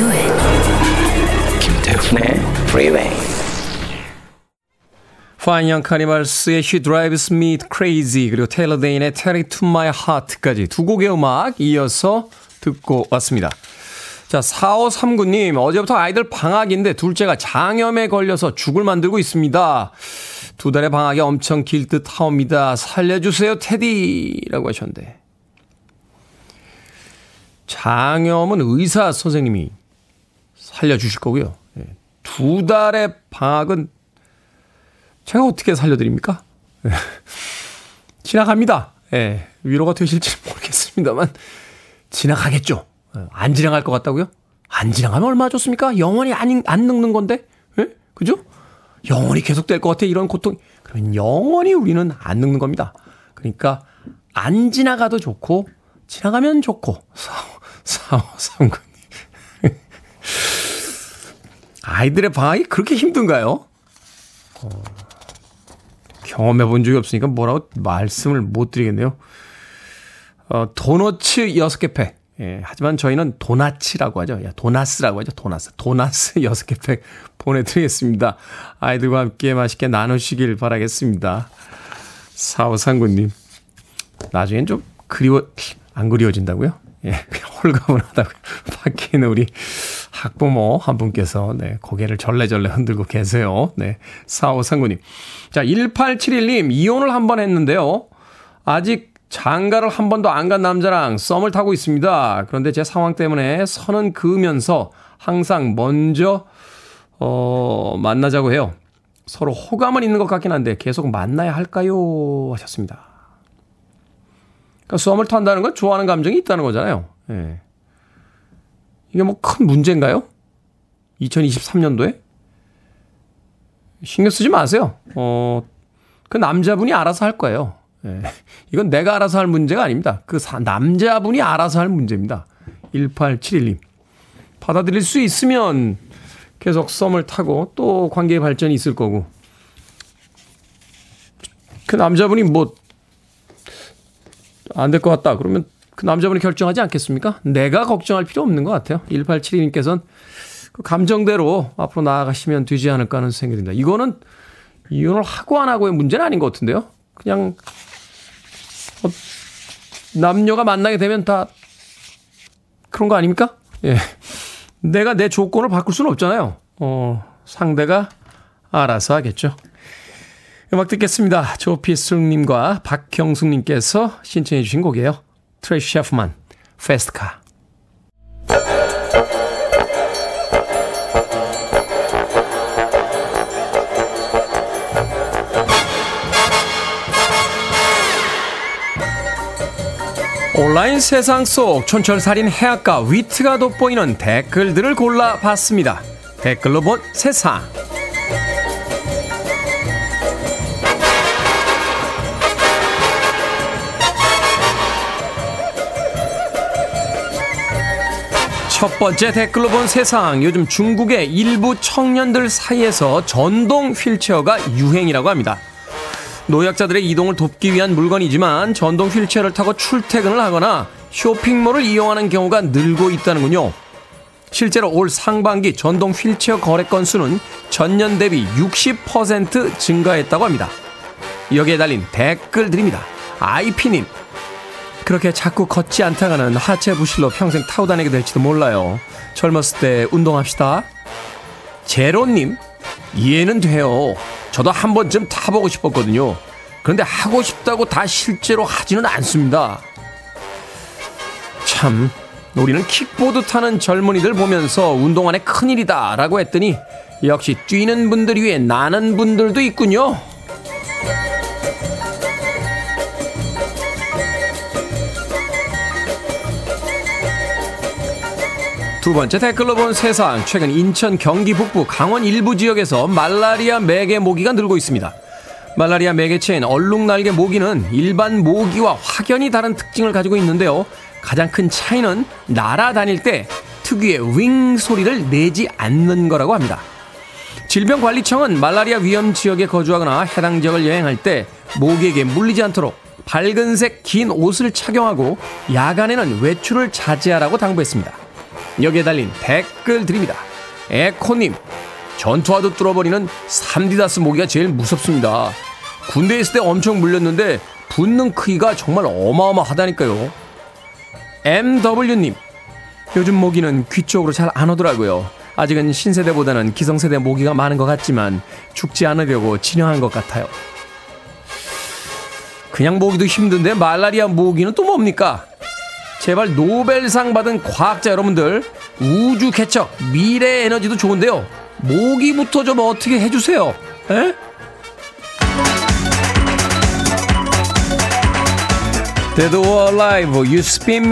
Do it. 김태훈의 Freeway. 파인영 카니발스의 She Drives Me Crazy 그리고 테일러 데인의 It To My Heart까지 두 곡의 음악 이어서 듣고 왔습니다. 자, 4539님, 어제부터 아이들 방학인데 둘째가 장염에 걸려서 죽을 만들고 있습니다. 두 달의 방학이 엄청 길 듯 하옵니다. 살려주세요, 테디! 라고 하셨는데. 장염은 의사 선생님이 살려주실 거고요. 예. 두 달의 방학은 제가 어떻게 살려드립니까? 예. 지나갑니다. 예, 위로가 되실지 모르겠습니다만, 지나가겠죠. 예, 안 지나갈 것 같다고요? 안 지나가면 얼마나 좋습니까? 영원히 안, 안 늙는 건데? 예? 그죠? 영원히 계속될 것 같아, 이런 고통. 그러면 영원히 우리는 안 늙는 겁니다. 그러니까, 안 지나가도 좋고, 지나가면 좋고, 사오, 사오, 삼군. 아이들의 방학이 그렇게 힘든가요? 어, 경험해 본 적이 없으니까 뭐라고 말씀을 못 드리겠네요. 어, 도너츠 6개 팩. 예, 하지만 저희는 도나츠라고 하죠. 야, 도나스라고 하죠. 도나스. 도나스 6개 팩 보내드리겠습니다. 아이들과 함께 맛있게 나누시길 바라겠습니다. 4539님. 나중엔 좀 그리워, 안 그리워진다고요? 예, 그냥 홀가분하다고요. 밖에 있는 우리 학부모 한 분께서, 네, 고개를 절레절레 흔들고 계세요. 네, 4539님. 자, 1871님, 이혼을 한 번 했는데요. 아직 장가를 한 번도 안 간 남자랑 썸을 타고 있습니다. 그런데 제 상황 때문에 선은 그으면서 항상 먼저, 어, 만나자고 해요. 서로 호감은 있는 것 같긴 한데 계속 만나야 할까요? 하셨습니다. 그러니까 썸을 탄다는 건 좋아하는 감정이 있다는 거잖아요. 예. 이게 뭐 큰 문제인가요? 2023년도에? 신경 쓰지 마세요. 어, 그 남자분이 알아서 할 거예요. 예. 이건 내가 알아서 할 문제가 아닙니다. 그 사, 남자분이 알아서 할 문제입니다. 1871님. 받아들일 수 있으면 계속 썸을 타고 또 관계의 발전이 있을 거고. 그 남자분이 뭐, 안 될 것 같다. 그러면 그 남자분이 결정하지 않겠습니까? 내가 걱정할 필요 없는 것 같아요. 1872님께서는 그 감정대로 앞으로 나아가시면 되지 않을까 하는 생각이 듭니다. 이거는 이혼을 하고 안 하고의 문제는 아닌 것 같은데요. 그냥 어, 남녀가 만나게 되면 다 그런 거 아닙니까? 예. 내가 내 조건을 바꿀 수는 없잖아요. 어, 상대가 알아서 하겠죠. 음악 듣겠습니다. 조피승님과 박형숙님께서 신청해 주신 곡이에요. 트레시 셰프만, 페스트카. 온라인 세상 속 촌철살인 해악과 위트가 돋보이는 댓글들을 골라봤습니다. 댓글로 본 세상. 첫 번째 댓글로 본 세상. 요즘 중국의 일부 청년들 사이에서 전동 휠체어가 유행이라고 합니다. 노약자들의 이동을 돕기 위한 물건이지만 전동 휠체어를 타고 출퇴근을 하거나 쇼핑몰을 이용하는 경우가 늘고 있다는군요. 실제로 올 상반기 전동 휠체어 거래 건수는 전년 대비 60% 증가했다고 합니다. 여기에 달린 댓글 드립니다. 아이피님, 그렇게 자꾸 걷지 않다가는 하체 부실로 평생 타고 다니게 될지도 몰라요. 젊었을 때 운동합시다. 제로님, 이해는 돼요. 저도 한 번쯤 타보고 싶었거든요. 그런데 하고 싶다고 다 실제로 하지는 않습니다. 참, 우리는 킥보드 타는 젊은이들 보면서 운동 안에 큰일이다 라고 했더니 역시 뛰는 분들 위해 나는 분들도 있군요. 두 번째 댓글로 본 세상. 최근 인천 경기 북부 강원 일부 지역에서 말라리아 매개 모기가 늘고 있습니다. 말라리아 매개체인 얼룩날개 모기는 일반 모기와 확연히 다른 특징을 가지고 있는데요. 가장 큰 차이는 날아다닐 때 특유의 윙 소리를 내지 않는 거라고 합니다. 질병관리청은 말라리아 위험 지역에 거주하거나 해당 지역을 여행할 때 모기에게 물리지 않도록 밝은색 긴 옷을 착용하고 야간에는 외출을 자제하라고 당부했습니다. 여기에 달린 댓글 드립니다. 에코님, 전투화도 뚫어버리는 삼디다스 모기가 제일 무섭습니다. 군대에 있을 때 엄청 물렸는데 붙는 크기가 정말 어마어마하다니까요. MW님, 요즘 모기는 귀 쪽으로 잘 안 오더라고요. 아직은 신세대보다는 기성세대 모기가 많은 것 같지만 죽지 않으려고 진영한 것 같아요. 그냥 모기도 힘든데 말라리아 모기는 또 뭡니까? 제발 노벨상 받은 과학자 여러분들 우주 개척 미래 에너지도 좋은데요. 모기부터 좀 어떻게 해주세요? 에? Dead or Alive You Spin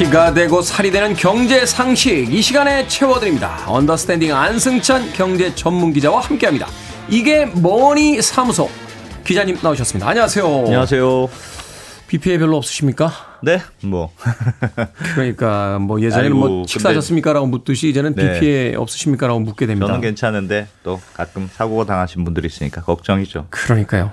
피가 되고 살이 되는 경제 상식 이 시간에 채워드립니다. 언더스탠딩 안승찬 경제 전문 기자와 함께합니다. 이게 머니 사무소 기자님 나오셨습니다. 안녕하세요. 안녕하세요. 비 피해 별로 없으십니까? 네, 뭐. 그러니까 뭐 예전에는 뭐 아이고, 식사하셨습니까라고 묻듯이 이제는 비 네. 피해 없으십니까라고 묻게 됩니다. 저는 괜찮은데 또 가끔 사고가 당하신 분들이 있으니까 걱정이죠. 그러니까요.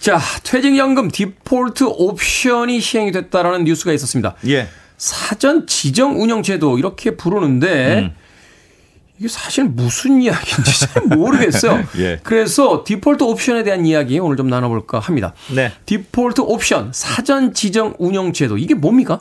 자, 퇴직연금 디폴트 옵션이 시행이 됐다라는 뉴스가 있었습니다. 예. 사전 지정 운영 제도 이렇게 부르는데 음. 이게 사실 무슨 이야기인지 잘 모르겠어요. 예. 그래서 디폴트 옵션에 대한 이야기 오늘 좀 나눠볼까 합니다. 네. 디폴트 옵션 사전 지정 운영 제도 이게 뭡니까?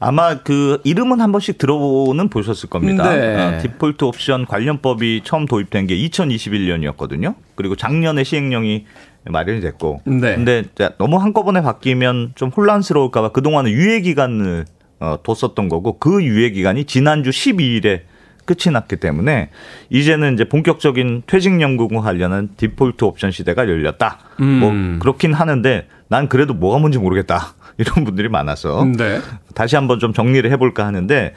아마 그 이름은 한 번씩 들어보는 보셨을 겁니다. 네. 어, 디폴트 옵션 관련법이 처음 도입된 게 2021년이었거든요. 그리고 작년에 시행령이 마련이 됐고. 네. 근데 너무 한꺼번에 바뀌면 좀 혼란스러울까봐 그동안은 유예 기간을 어, 뒀었던 거고 그 유예 기간이 지난주 12일에 끝이 났기 때문에 이제는 이제 본격적인 퇴직 연금과 관련한 디폴트 옵션 시대가 열렸다. 음. 뭐 그렇긴 하는데 난 그래도 뭐가 뭔지 모르겠다. 이런 분들이 많아서 네. 다시 한번 좀 정리를 해볼까 하는데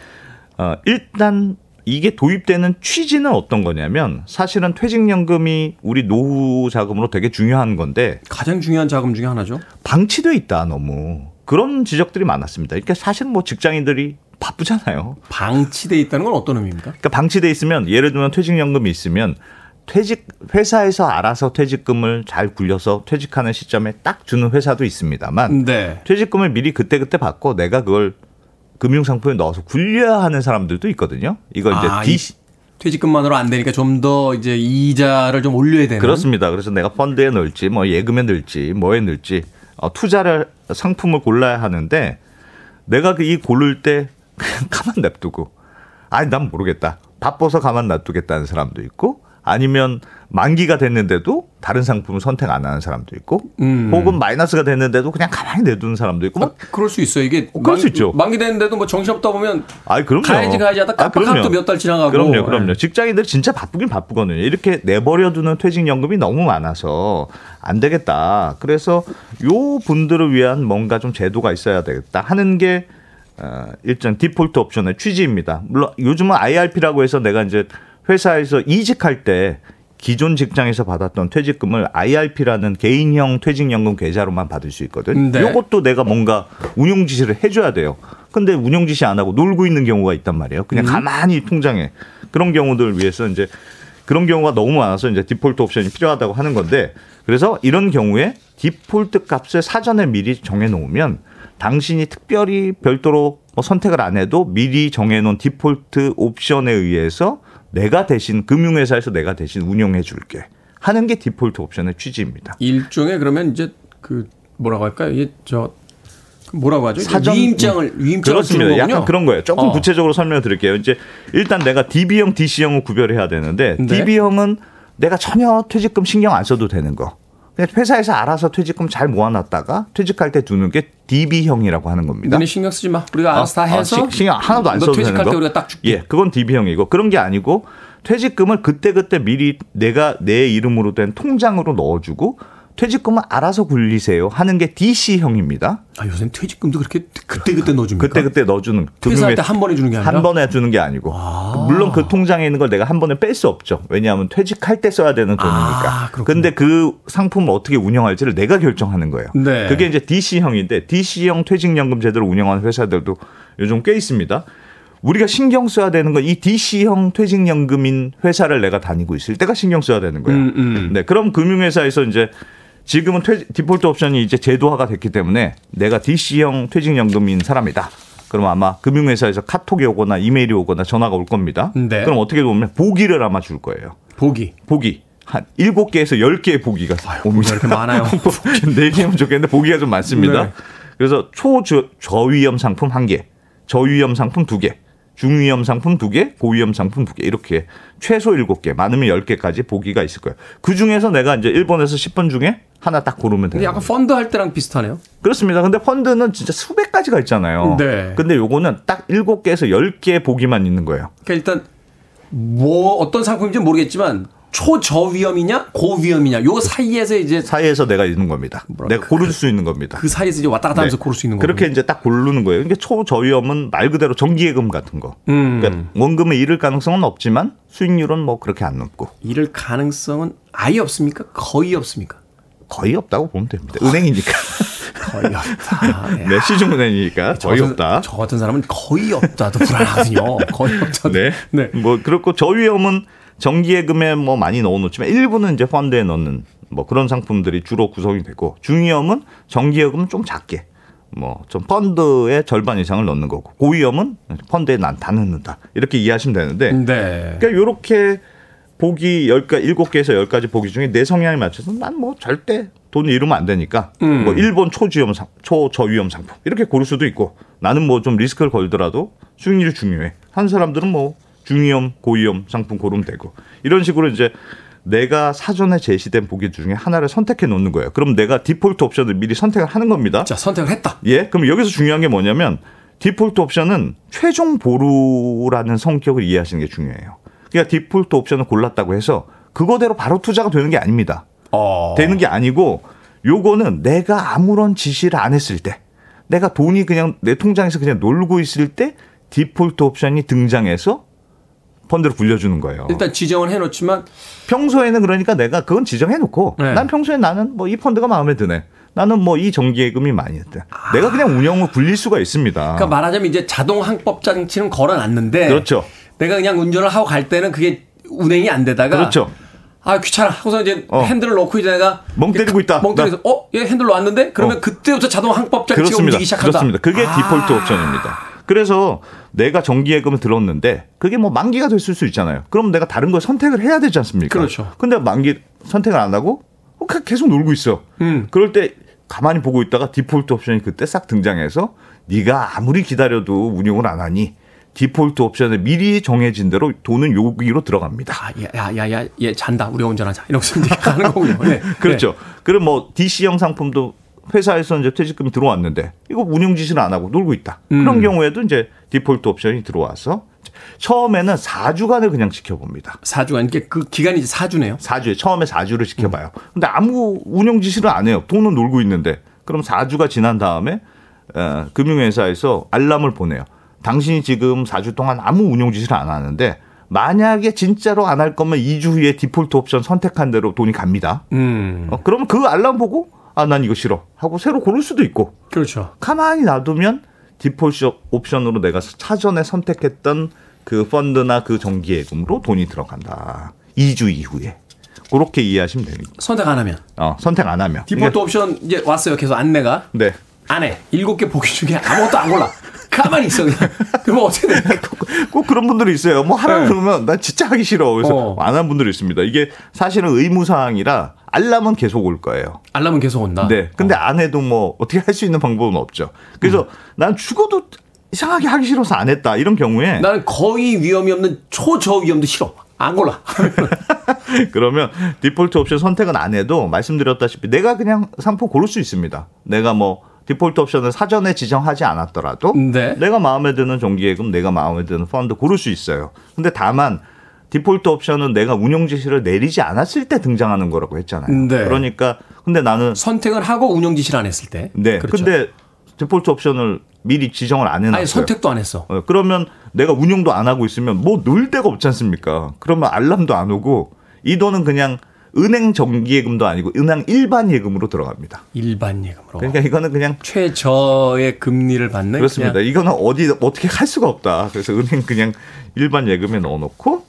어, 일단 이게 도입되는 취지는 어떤 거냐면 사실은 퇴직연금이 우리 노후 자금으로 되게 중요한 건데 가장 중요한 자금 중에 하나죠. 방치돼 있다 너무 그런 지적들이 많았습니다. 그러니까 사실 뭐 직장인들이 바쁘잖아요. 방치돼 있다는 건 어떤 의미입니까? 그러니까 방치돼 있으면 예를 들면 퇴직연금이 있으면 퇴직 회사에서 알아서 퇴직금을 잘 굴려서 퇴직하는 시점에 딱 주는 회사도 있습니다만 네. 퇴직금을 미리 그때그때 받고 내가 그걸 금융상품에 넣어서 굴려야 하는 사람들도 있거든요. 이걸 이제 아, 이 퇴직금만으로 안 되니까 좀 더 이제 이자를 좀 올려야 되는. 그렇습니다. 그래서 내가 펀드에 넣을지 뭐 예금에 넣을지 뭐에 넣을지 어, 투자를 상품을 골라야 하는데 내가 그 이 고를 때 그냥 가만 냅두고 아니 난 모르겠다. 바빠서 가만 놔두겠다는 사람도 있고 아니면 만기가 됐는데도 다른 상품을 선택 안 하는 사람도 있고 음. 혹은 마이너스가 됐는데도 그냥 가만히 내두는 사람도 있고 뭐 아, 그럴 수 있어요. 이게 그럴 수 있죠. 만기 됐는데도 뭐 정신없다 보면 아이 그럼요. 가야지 가야지 하다 깜빡하면 또몇달 지나가고. 그럼요, 그럼요. 예. 직장인들 진짜 바쁘긴 바쁘거든요. 이렇게 내버려두는 퇴직연금이 너무 많아서 안 되겠다. 그래서 요 분들을 위한 뭔가 좀 제도가 있어야 되겠다 하는 게 어, 일정 디폴트 옵션의 취지입니다. 물론 요즘은 IRP라고 해서 내가 이제 회사에서 이직할 때 기존 직장에서 받았던 퇴직금을 IRP라는 개인형 퇴직연금 계좌로만 받을 수 있거든. 네. 요것도 내가 뭔가 운용 지시를 해줘야 돼요. 근데 운용 지시 안 하고 놀고 있는 경우가 있단 말이에요. 그냥 가만히 통장에 그런 경우들을 위해서 이제 그런 경우가 너무 많아서 이제 디폴트 옵션이 필요하다고 하는 건데 그래서 이런 경우에 디폴트 값을 사전에 미리 정해 놓으면 당신이 특별히 별도로 뭐 선택을 안 해도 미리 정해 놓은 디폴트 옵션에 의해서 내가 대신 금융회사에서 내가 대신 운용해 줄게 하는 게 디폴트 옵션의 취지입니다. 일종의 그러면 이제 그 뭐라고 할까요? 이게 저 뭐라고 하죠? 사전- 위임장을 위임장을 그렇습니다. 약간 그런 거예요. 조금 어. 구체적으로 설명을 드릴게요. 이제 일단 내가 DB형, DC형을 구별해야 되는데 네. DB형은 내가 전혀 퇴직금 신경 안 써도 되는 거. 그냥 회사에서 알아서 퇴직금 잘 모아놨다가 퇴직할 때 두는 게 DB형이라고 하는 겁니다. 너네 신경 쓰지 마. 우리가 알아서 다 어, 해서 신- 신경 하나도 안너 써도 되는 퇴직할 거. 때 우리가 딱 줄게. 예, 그건 DB형이고 그런 게 아니고 퇴직금을 그때그때 미리 내가 내 이름으로 된 통장으로 넣어주고 퇴직금은 알아서 굴리세요 하는 게 DC형입니다. 아, 요새는 퇴직금도 그렇게 그때 그때 넣어줍니까? 그때 그때 넣어주는 퇴사할 금융회- 때한 번에 주는 게 아니라 한 번에 주는 게 아니고 물론 그 통장에 있는 걸 내가 한 번에 뺄 수 없죠. 왜냐하면 퇴직할 때 써야 되는 돈이니까. 아. 근데 그 상품을 어떻게 운영할지를 내가 결정하는 거예요. 네. 그게 이제 DC형인데 DC형 퇴직연금 제도를 운영하는 회사들도 요즘 꽤 있습니다. 우리가 신경 써야 되는 건 이 DC형 퇴직연금인 회사를 내가 다니고 있을 때가 신경 써야 되는 거예요. 음, 음. 네, 그럼 금융회사에서 이제 지금은 퇴, 디폴트 옵션이 이제 제도화가 됐기 때문에 내가 DC형 퇴직연금인 사람이다. 그럼 아마 금융회사에서 카톡이 오거나 이메일이 오거나 전화가 올 겁니다. 네. 그럼 어떻게 보면 보기를 아마 줄 거예요. 보기. 보기. 한 7개에서 10개의 보기가 옵니다. 이렇게 많아요. 4개면 좋겠는데 보기가 좀 많습니다. 네. 그래서 초저위험 상품 1개, 저위험 상품 2개, 중위험 상품 2개, 고위험 상품 2개 이렇게 최소 7개, 많으면 10개까지 보기가 있을 거예요. 그중에서 내가 이제 1번에서 10번 중에 하나 딱 고르면 돼요. 약간 펀드 할 때랑 비슷하네요. 그렇습니다. 근데 펀드는 진짜 수백 가지가 있잖아요. 네. 근데 요거는 딱 7개에서 10개 보기만 있는 거예요. 그러니까 일단 뭐 어떤 상품인지 는 모르겠지만 초저 위험이냐 고위험이냐 요 사이에서 이제 사이에서 내가 있는 겁니다. 내가 고를 수 있는 겁니다. 그 사이에서 이제 왔다 갔다 하면서 네. 고를 수 있는 거예요. 그렇게 이제 딱 고르는 거예요. 그러니까 초저 위험은 말 그대로 정기예금 같은 거. 음. 그러니까 원금을 잃을 가능성은 없지만 수익률은 뭐 그렇게 안 높고 이럴 가능성은 아예 없습니까? 거의 없습니까? 거의 없다고 보면 됩니다. 은행이니까. 거의 없다. 네, 시중은행이니까 저 거의 없다. 저 같은 사람은 거의 없다도 불안하거든요. 거의 없다. 네. 네. 뭐 그렇고 저위험은 정기예금에 뭐 많이 넣어놓지만 일부는 이제 펀드에 넣는 뭐 그런 상품들이 주로 구성이 되고 중위험은 정기예금은 좀 작게 뭐좀 펀드의 절반 이상을 넣는 거고 고위험은 펀드에 난 다 넣는다 이렇게 이해하시면 되는데 네. 그러니까 요렇게 보기 10가 7개에서 10가지 보기 중에 내 성향에 맞춰서 난 뭐 절대 돈 잃으면 안 되니까 음. 뭐 1번 초지험 상, 초저위험 상품 이렇게 고를 수도 있고 나는 뭐 좀 리스크를 걸더라도 수익률이 중요해. 한 사람들은 뭐 중위험, 고위험 상품 고르면 되고 이런 식으로 이제 내가 사전에 제시된 보기 중에 하나를 선택해 놓는 거예요. 그럼 내가 디폴트 옵션을 미리 선택을 하는 겁니다. 자, 선택을 했다. 예, 그럼 여기서 중요한 게 뭐냐면 디폴트 옵션은 최종 보루라는 성격을 이해하시는 게 중요해요. 그러니까 디폴트 옵션을 골랐다고 해서 그거대로 바로 투자가 되는 게 아닙니다. 어. 되는 게 아니고 요거는 내가 아무런 지시를 안 했을 때 내가 돈이 그냥 내 통장에서 그냥 놀고 있을 때 디폴트 옵션이 등장해서 펀드를 굴려주는 거예요. 일단 지정을 해놓지만 평소에는 그러니까 내가 그건 지정해 놓고 네. 난 평소에 나는 뭐 이 펀드가 마음에 드네. 나는 뭐 이 정기예금이 많이 드 내가 그냥 운영을 굴릴 수가 있습니다. 그러니까 말하자면 이제 자동 항법 장치는 걸어놨는데 그렇죠. 내가 그냥 운전을 하고 갈 때는 그게 운행이 안 되다가 그렇죠. 아 귀찮아 하고서 이제 어. 핸들을 놓고 이제 내가 멍 때리고 있다. 멍 때려서 어? 얘 핸들 놓았는데 그러면 어. 그때부터 자동 항법 장치가 그렇습니다. 움직이기 시작한다. 그렇습니다. 그게 아. 디폴트 옵션입니다. 그래서 내가 정기예금을 들었는데 그게 뭐 만기가 됐을 수 있잖아요. 그럼 내가 다른 걸 선택을 해야 되지 않습니까? 그렇죠. 근데 만기 선택을 안 하고 어, 계속 놀고 있어. 음. 그럴 때 가만히 보고 있다가 디폴트 옵션이 그때 싹 등장해서 네가 아무리 기다려도 운용을 안 하니 디폴트 옵션에 미리 정해진 대로 돈은 여기로 들어갑니다. 아, 야, 야, 야, 얘 잔다. 우리가 운전하자. 이러면서 가는 거군요. 네. 그렇죠. 그럼 뭐 DC형 상품도 회사에서 이제 퇴직금이 들어왔는데 이거 운용 지시를 안 하고 놀고 있다. 그런 음. 경우에도 이제 디폴트 옵션이 들어와서 처음에는 4주간을 그냥 지켜봅니다. 4주간. 이게 그 기간이 이제 4주네요. 4주에 처음에 4주를 지켜봐요. 근데 아무 운용 지시를 안 해요. 돈은 놀고 있는데. 그럼 4주가 지난 다음에 어, 금융회사에서 알람을 보내요. 당신이 지금 4주 동안 아무 운용 지시를 안 하는데 만약에 진짜로 안 할 거면 2주 후에 디폴트 옵션 선택한 대로 돈이 갑니다. 음. 어, 그러면 그 알람 보고 아 난 이거 싫어 하고 새로 고를 수도 있고 그렇죠. 가만히 놔두면 디폴트 옵션으로 내가 사전에 선택했던 그 펀드나 그 정기예금으로 돈이 들어간다. 2주 이후에. 그렇게 이해하시면 됩니다. 선택 안 하면. 어, 선택 안 하면. 디폴트 옵션 이제 왔어요. 계속 안내가. 네. 안 해. 일곱 개 보기 중에 아무것도 안 골라. 가만히 있어 그냥. 그러면 어떻게 돼? 꼭 그런 분들이 있어요. 뭐 하라 네. 그러면 난 진짜 하기 싫어. 그래서 어. 안한 분들이 있습니다. 이게 사실은 의무 사항이라 알람은 계속 올 거예요. 알람은 계속 온다. 네. 근데 안 해도 뭐 어떻게 할 수 있는 방법은 없죠. 그래서 음. 난 죽어도 이상하게 하기 싫어서 안 했다. 이런 경우에 나는 거의 위험이 없는 초저 위험도 싫어. 안 골라. 그러면 디폴트 옵션 선택은 안 해도 말씀드렸다시피 내가 그냥 상품 고를 수 있습니다. 내가 뭐 디폴트 옵션을 사전에 지정하지 않았더라도 네. 내가 마음에 드는 정기예금, 내가 마음에 드는 펀드 고를 수 있어요. 근데 다만 디폴트 옵션은 내가 운용 지시를 내리지 않았을 때 등장하는 거라고 했잖아요. 네. 그러니까 근데 나는 선택을 하고 운영 지시를 안 했을 때. 네. 그렇죠. 근데 디폴트 옵션을 미리 지정을 안 해놨어요. 아니 선택도 안 했어. 어, 그러면 내가 운용도 안 하고 있으면 뭐놀 데가 없지 않습니까? 그러면 알람도 안 오고 이 돈은 그냥 은행 정기예금도 아니고 은행 일반 예금으로 들어갑니다. 일반 예금으로. 그러니까 이거는 그냥 최저의 금리를 받는 그렇습니다. 그냥 이거는 어디 어떻게 할 수가 없다. 그래서 은행 그냥 일반 예금에 넣어놓고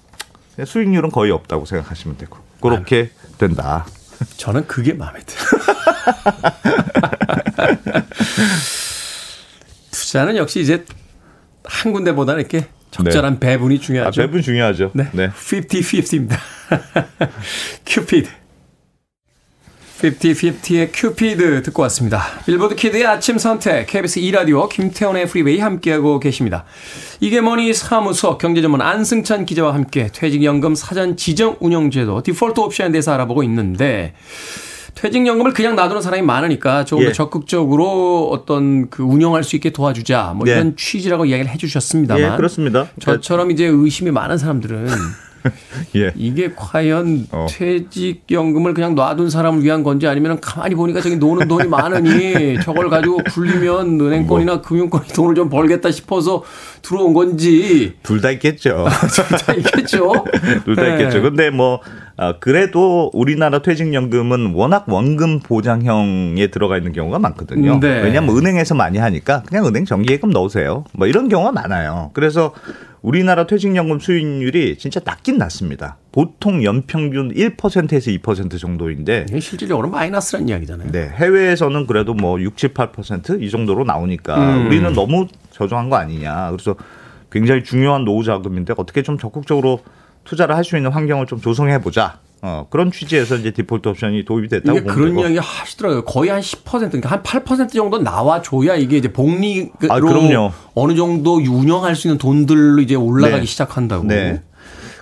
수익률은 거의 없다고 생각하시면 되고 그렇게 된다. 저는 그게 마음에 들어요. 투자는 역시 이제 한 군데보다는 이렇게 적절한 배분이 아, 중요하죠. 배분 중요하죠. 네. 50-50입니다. 큐피드. 50-50의 큐피드 듣고 왔습니다. 빌보드 키드의 아침 선택, KBS 2라디오, 김태현의 프리웨이 함께하고 계십니다. 이게 머니 사무소 경제전문 안승찬 기자와 함께 퇴직연금 사전 지정 운영제도 디폴트 옵션에 대해서 알아보고 있는데 퇴직연금을 그냥 놔두는 사람이 많으니까 조금 더 예. 적극적으로 어떤 그 운영할 수 있게 도와주자 뭐 예. 이런 취지라고 이야기를 해주셨습니다만 예, 그렇습니다. 저처럼 이제 의심이 많은 사람들은 예. 이게 과연 어. 퇴직연금을 그냥 놔둔 사람을 위한 건지 아니면 가만히 보니까 저기 노는 돈이 많으니 저걸 가지고 굴리면 은행권이나 뭐. 금융권이 돈을 좀 벌겠다 싶어서 들어온 건지 둘 다 있겠죠. 다 있겠죠. 둘다 네. 있겠죠. 근데 뭐 아, 그래도 우리나라 퇴직연금은 워낙 원금 보장형에 들어가 있는 경우가 많거든요. 네. 왜냐하면 은행에서 많이 하니까 그냥 은행 정기예금 넣으세요. 뭐 이런 경우가 많아요. 그래서 우리나라 퇴직연금 수익률이 진짜 낮긴 낮습니다. 보통 연평균 1%에서 2% 정도인데 실질적으로 마이너스란 이야기잖아요. 네, 해외에서는 그래도 뭐 60, 8%이 정도로 나오니까 음. 우리는 너무 저조한 거 아니냐. 그래서 굉장히 중요한 노후 자금인데 어떻게 좀 적극적으로 투자를 할 수 있는 환경을 좀 조성해 보자. 어, 그런 취지에서 이제 디폴트 옵션이 도입이 됐다고 이게 그런. 이야기 하시더라고요. 거의 한 10% 그러니까 한 8% 정도 나와줘야 이게 이제 복리로 아, 그럼요. 어느 정도 운영할 수 있는 돈들로 이제 올라가기 네. 시작한다고. 네.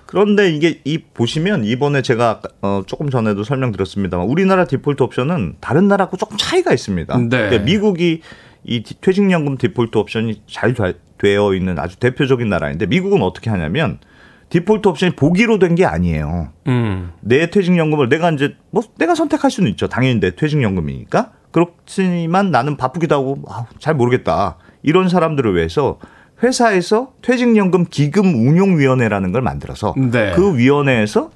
그런데 이게 이 보시면 이번에 제가 어, 조금 전에도 설명드렸습니다만 우리나라 디폴트 옵션은 다른 나라하고 조금 차이가 있습니다. 네. 그러니까 미국이 이 디- 퇴직연금 디폴트 옵션이 잘 돼- 되어 있는 아주 대표적인 나라인데 미국은 어떻게 하냐면 디폴트 옵션이 보기로 된 게 아니에요. 음. 내 퇴직연금을 내가 이제 뭐 내가 선택할 수는 있죠. 당연히 내 퇴직연금이니까. 그렇지만 나는 바쁘기도 하고 아, 잘 모르겠다. 이런 사람들을 위해서 회사에서 퇴직연금 기금 운용위원회라는 걸 만들어서 네. 그 위원회에서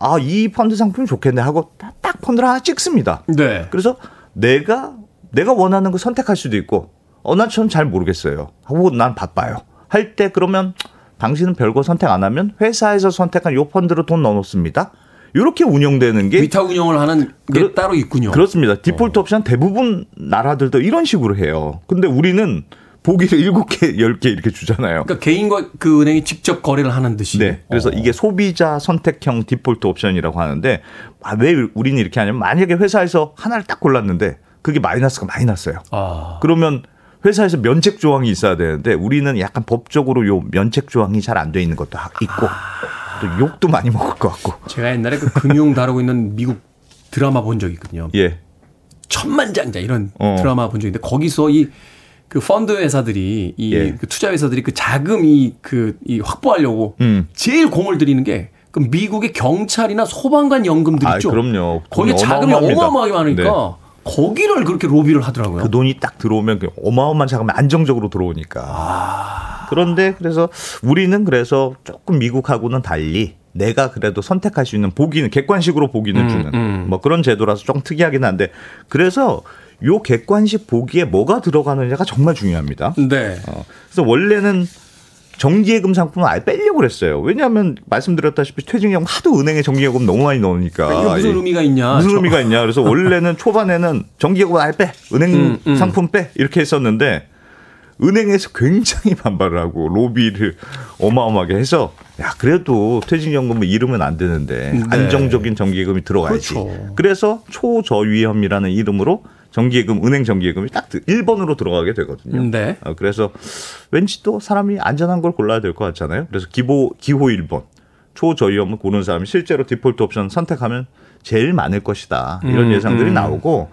아 이 펀드 상품이 좋겠네 하고 딱- 딱 펀드를 하나 찍습니다. 네. 그래서 내가 내가 원하는 거 선택할 수도 있고 어나처럼잘 모르겠어요. 하고 난 바빠요. 할 때 그러면 당신은 별거 선택 안 하면 회사에서 선택한 요 펀드로 돈 넣어놓습니다. 이렇게 운영되는 게 위탁 운영을 하는 게 그렇- 따로 있군요. 그렇습니다. 디폴트 옵션 대부분 나라들도 이런 식으로 해요. 근데 우리는 보기를 7개, 10개 이렇게 주잖아요. 그러니까 개인과 그 은행이 직접 거래를 하는 듯이. 네. 그래서 어. 이게 소비자 선택형 디폴트 옵션이라고 하는데 아, 왜 우리는 이렇게 하냐면 만약에 회사에서 하나를 딱 골랐는데 그게 마이너스가 많이 났어요. 아. 그러면 회사에서 면책 조항이 있어야 되는데 우리는 약간 법적으로 요 면책 조항이 잘 안 돼 있는 것도 하- 있고 또 욕도 많이 먹을 것 같고. 제가 옛날에 그 금융 다루고 있는 미국 드라마 본 적이 있거든요. 예. 천만장자 이런 어. 드라마 본 적인데 거기서 이 그 펀드 회사들이 이 예. 그 투자 회사들이 그 자금이 그 이 확보하려고 음. 제일 공을 들이는 게 그 미국의 경찰이나 소방관 연금들 아, 있죠. 그럼요. 거기에 자금이. 어마어마하게 많으니까 네. 거기를 그렇게 로비를 하더라고요. 그 돈이 딱 들어오면 그 어마어마한 자금이 안정적으로 들어오니까. 그런데 그래서 우리는 그래서 조금 미국하고는 달리 내가 그래도 선택할 수 있는 보기는 객관식으로 보기는 주는 뭐 그런 제도라서 좀 특이하긴 한데 그래서 요 객관식 보기에 뭐가 들어가느냐가 정말 중요합니다. 네. 어, 그래서 원래는 정기예금 상품을 아예 빼려고 그랬어요. 왜냐하면 말씀드렸다시피 퇴직연금 하도 은행에 정기예금 너무 많이 넣으니까 이게 무슨 이- 의미가 있냐. 무슨 저- 의미가 있냐. 그래서 원래는 초반에는 정기예금 아예 빼, 은행 음, 음. 상품 빼 이렇게 했었는데 은행에서 굉장히 반발을 하고 로비를 어마어마하게 해서 야 그래도 퇴직연금은 이름은 안 되는데 네. 안정적인 정기예금이 들어가야지. 그렇죠. 그래서 초저위험이라는 이름으로 정기예금 은행 정기예금이 딱 1번으로 들어가게 되거든요. 네. 어, 그래서 왠지 또 사람이 안전한 걸 골라야 될 것 같잖아요. 그래서 기보 기호 1번 초저위험을 고르는 사람이 실제로 디폴트 옵션 선택하면 제일 많을 것이다. 이런 음, 예상들이 음. 나오고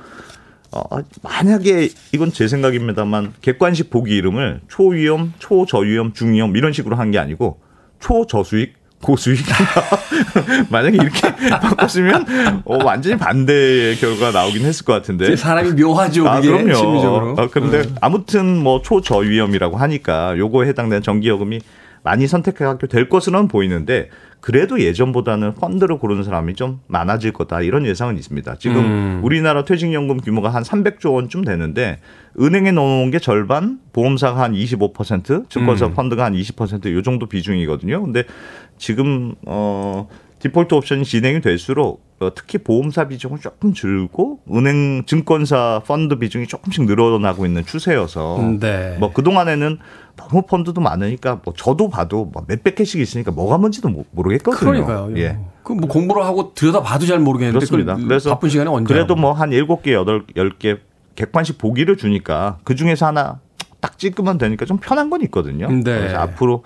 어, 만약에 이건 제 생각입니다만 객관식 보기 이름을 초위험, 초저위험, 중위험 이런 식으로 한 게 아니고 초저수익 고수익 만약에 이렇게 바꿨으면 어, 완전히 반대의 결과가 나오긴 했을 것 같은데 사람이 묘하죠. 아, 그게 그럼요. 심리적으로. 아, 그런데 음. 아무튼 뭐 초저위험이라고 하니까 요거에 해당되는 정기여금이 많이 선택하게 될 것으로는 보이는데 그래도 예전보다는 펀드를 고르는 사람이 좀 많아질 거다 이런 예상은 있습니다. 지금 음. 우리나라 퇴직연금 규모가 한 300조 원쯤 되는데 은행에 넣어놓은 게 절반, 보험사가 한 25%, 증권사 음. 펀드가 한 20%요 정도 비중이거든요. 근데 지금 어 디폴트 옵션이 진행이 될수록 어, 특히 보험사 비중은 조금 줄고 은행 증권사 펀드 비중이 조금씩 늘어나고 있는 추세여서 네. 뭐 그동안에는 너무 펀드도 많으니까 뭐 저도 봐도 뭐 몇백 개씩 있으니까 뭐가 뭔지도 모- 모르겠거든요. 그러니까요. 예. 그뭐 공부를 하고 들여다 봐도 잘 모르겠는데 그렇습니다. 그걸 그래서 바쁜 시간에 언제 그래도. 뭐한 일곱 개 여덟 열개 객관식 보기를 주니까 그 중에서 하나 딱 찍으면 되니까 좀 편한 건 있거든요. 네. 그래서 앞으로 어,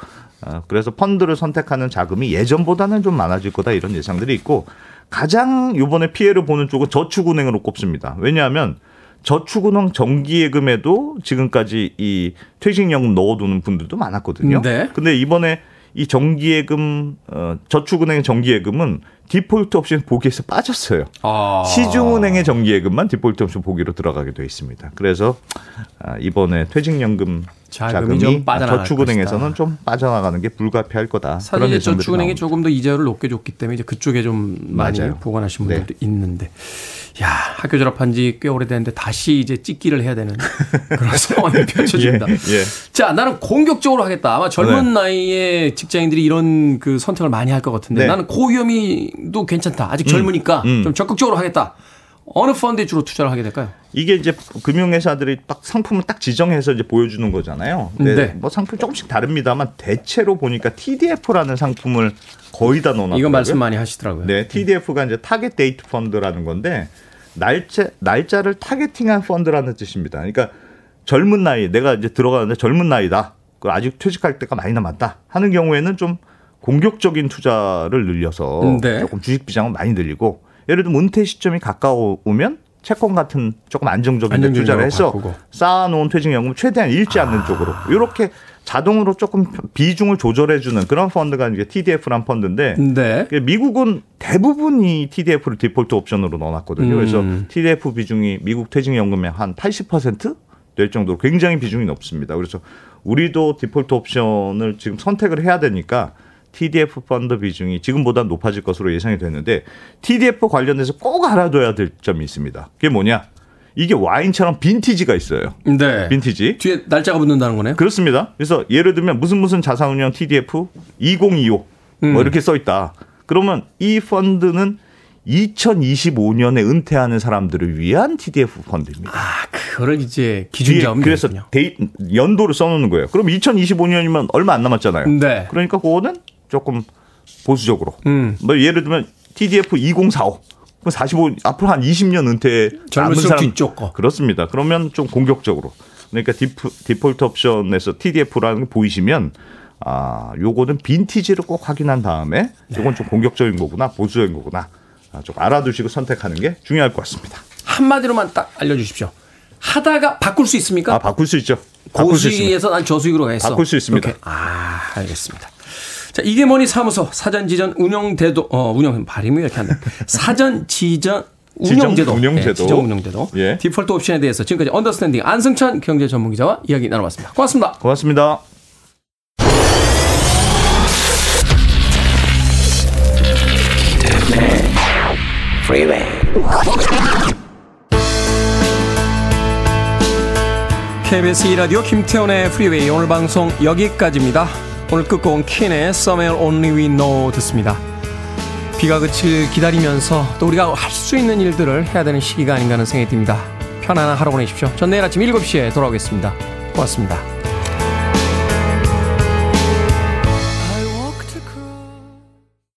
그래서 펀드를 선택하는 자금이 예전보다는 좀 많아질 거다 이런 예상들이 있고 가장 이번에 피해를 보는 쪽은 저축은행으로 꼽습니다. 왜냐하면 저축은행 정기예금에도 지금까지 이 퇴직연금 넣어두는 분들도 많았거든요. 네. 근데 이번에 이 정기예금 어, 저축은행 정기예금은 디폴트 옵션 보기에서 빠졌어요. 아. 시중은행의 정기예금만 디폴트 옵션 보기로 들어가게 돼 있습니다. 그래서 아, 이번에 퇴직연금 자금이 자금이, 좀 빠져나갈 저축은행에서는 것이다. 좀 빠져나가는 게 불가피할 거다. 사실 저축은행이. 조금 더 이자율을 높게 줬기 때문에 이제 그쪽에 좀 많이 맞아요. 보관하신 네. 분들도 있는데, 야 학교 졸업한 지 꽤 오래됐는데 다시 이제 찍기를 해야 되는 그런 상황이 펼쳐집니다. 예, 예. 자, 나는 공격적으로 하겠다. 아마 젊은 네. 나이에 직장인들이 이런 그 선택을 많이 할 것 같은데 네. 나는 고위험이도 괜찮다. 아직 젊으니까 음. 좀 적극적으로 하겠다. 어느 펀드에 주로 투자를 하게 될까요? 이게 이제 금융회사들이 딱 상품을 딱 지정해서 이제 보여주는 거잖아요. 근데 네. 뭐 상품 조금씩 다릅니다만 대체로 보니까 TDF라는 상품을 거의 다 넣어놨고요. 이건 말씀 많이 하시더라고요. 네, TDF가 이제 target date fund라는 건데 날짜 날짜를 타겟팅한 펀드라는 뜻입니다. 그러니까 젊은 나이 내가 이제 들어가는데 젊은 나이다. 그 아직 퇴직할 때가 많이 남았다 하는 경우에는 좀 공격적인 투자를 늘려서 네. 조금 주식 비중은 많이 늘리고 예를 들면 은퇴 시점이 가까우면 채권 같은 조금 안정적인 투자를 해서 바꾸고. 쌓아놓은 퇴직연금 최대한 잃지 않는 쪽으로 이렇게 자동으로 조금 비중을 조절해주는 그런 펀드가 이제 TDF란 펀드인데 네. 그 미국은 대부분 이 TDF를 디폴트 옵션으로 넣어놨거든요. 음. 그래서 TDF 비중이 미국 퇴직연금의 한 80%될 정도로 굉장히 비중이 높습니다. 그래서 우리도 디폴트 옵션을 지금 선택을 해야 되니까 TDF 펀드 비중이 지금보다 높아질 것으로 예상이 되는데 TDF 관련해서 꼭 알아둬야 될 점이 있습니다. 그게 뭐냐? 이게 와인처럼 빈티지가 있어요. 네. 빈티지. 뒤에 날짜가 붙는다는 거네요. 그렇습니다. 그래서 예를 들면 무슨 무슨 자산운용 TDF 2025 음. 뭐 이렇게 써 있다. 그러면 이 펀드는 2025년에 은퇴하는 사람들을 위한 TDF 펀드입니다. 아, 그거를 이제 기준 뒤에 잡으면 그래서. 데이, 연도를 써놓는 거예요. 그럼 2025년이면 얼마 안 남았잖아요. 네. 그러니까 그거는 조금 보수적으로. 음. 뭐 예를 들면 TDF 2045. 그럼 45 앞으로 한 20년 은퇴 남은 사람 뒤쪽 거. 그렇습니다. 그러면 좀 공격적으로. 그러니까 디프, 디폴트 옵션에서 TDF라는 거 보이시면 아, 요거는 빈티지를 꼭 확인한 다음에 요건 좀 공격적인 거구나, 보수적인 거구나. 아, 좀 알아두시고 선택하는 게 중요할 것 같습니다. 한마디로만 딱 알려 주십시오. 하다가 바꿀 수 있습니까? 아, 바꿀 수 있죠. 고수익에서 난 저수익으로 했어. 바꿀 수 있습니다. 이렇게. 아, 알겠습니다. 자, 이게 머니 사무소 사전 지전 운영제도 어 운영 발음이 왜 이렇게 안 돼. 사전 지전 운영제도. 지정 운영제도. 네, 지정 운영제도. 예. 디폴트 옵션에 대해서 지금까지 언더스탠딩 안승찬 경제 전문 기자와 이야기 나눠봤습니다. 고맙습니다. 고맙습니다. KBS 2라디오 김태훈의 프리웨이 오늘 방송 여기까지입니다. 오늘 끝곡은 킨의 Somewhere Only We Know 듣습니다. 비가 그칠 기다리면서 또 우리가 할 수 있는 일들을 해야 되는 시기가 아닌가 하는 생각이 듭니다. 편안한 하루 보내십시오. 전 내일 아침 7시에 돌아오겠습니다. 고맙습니다.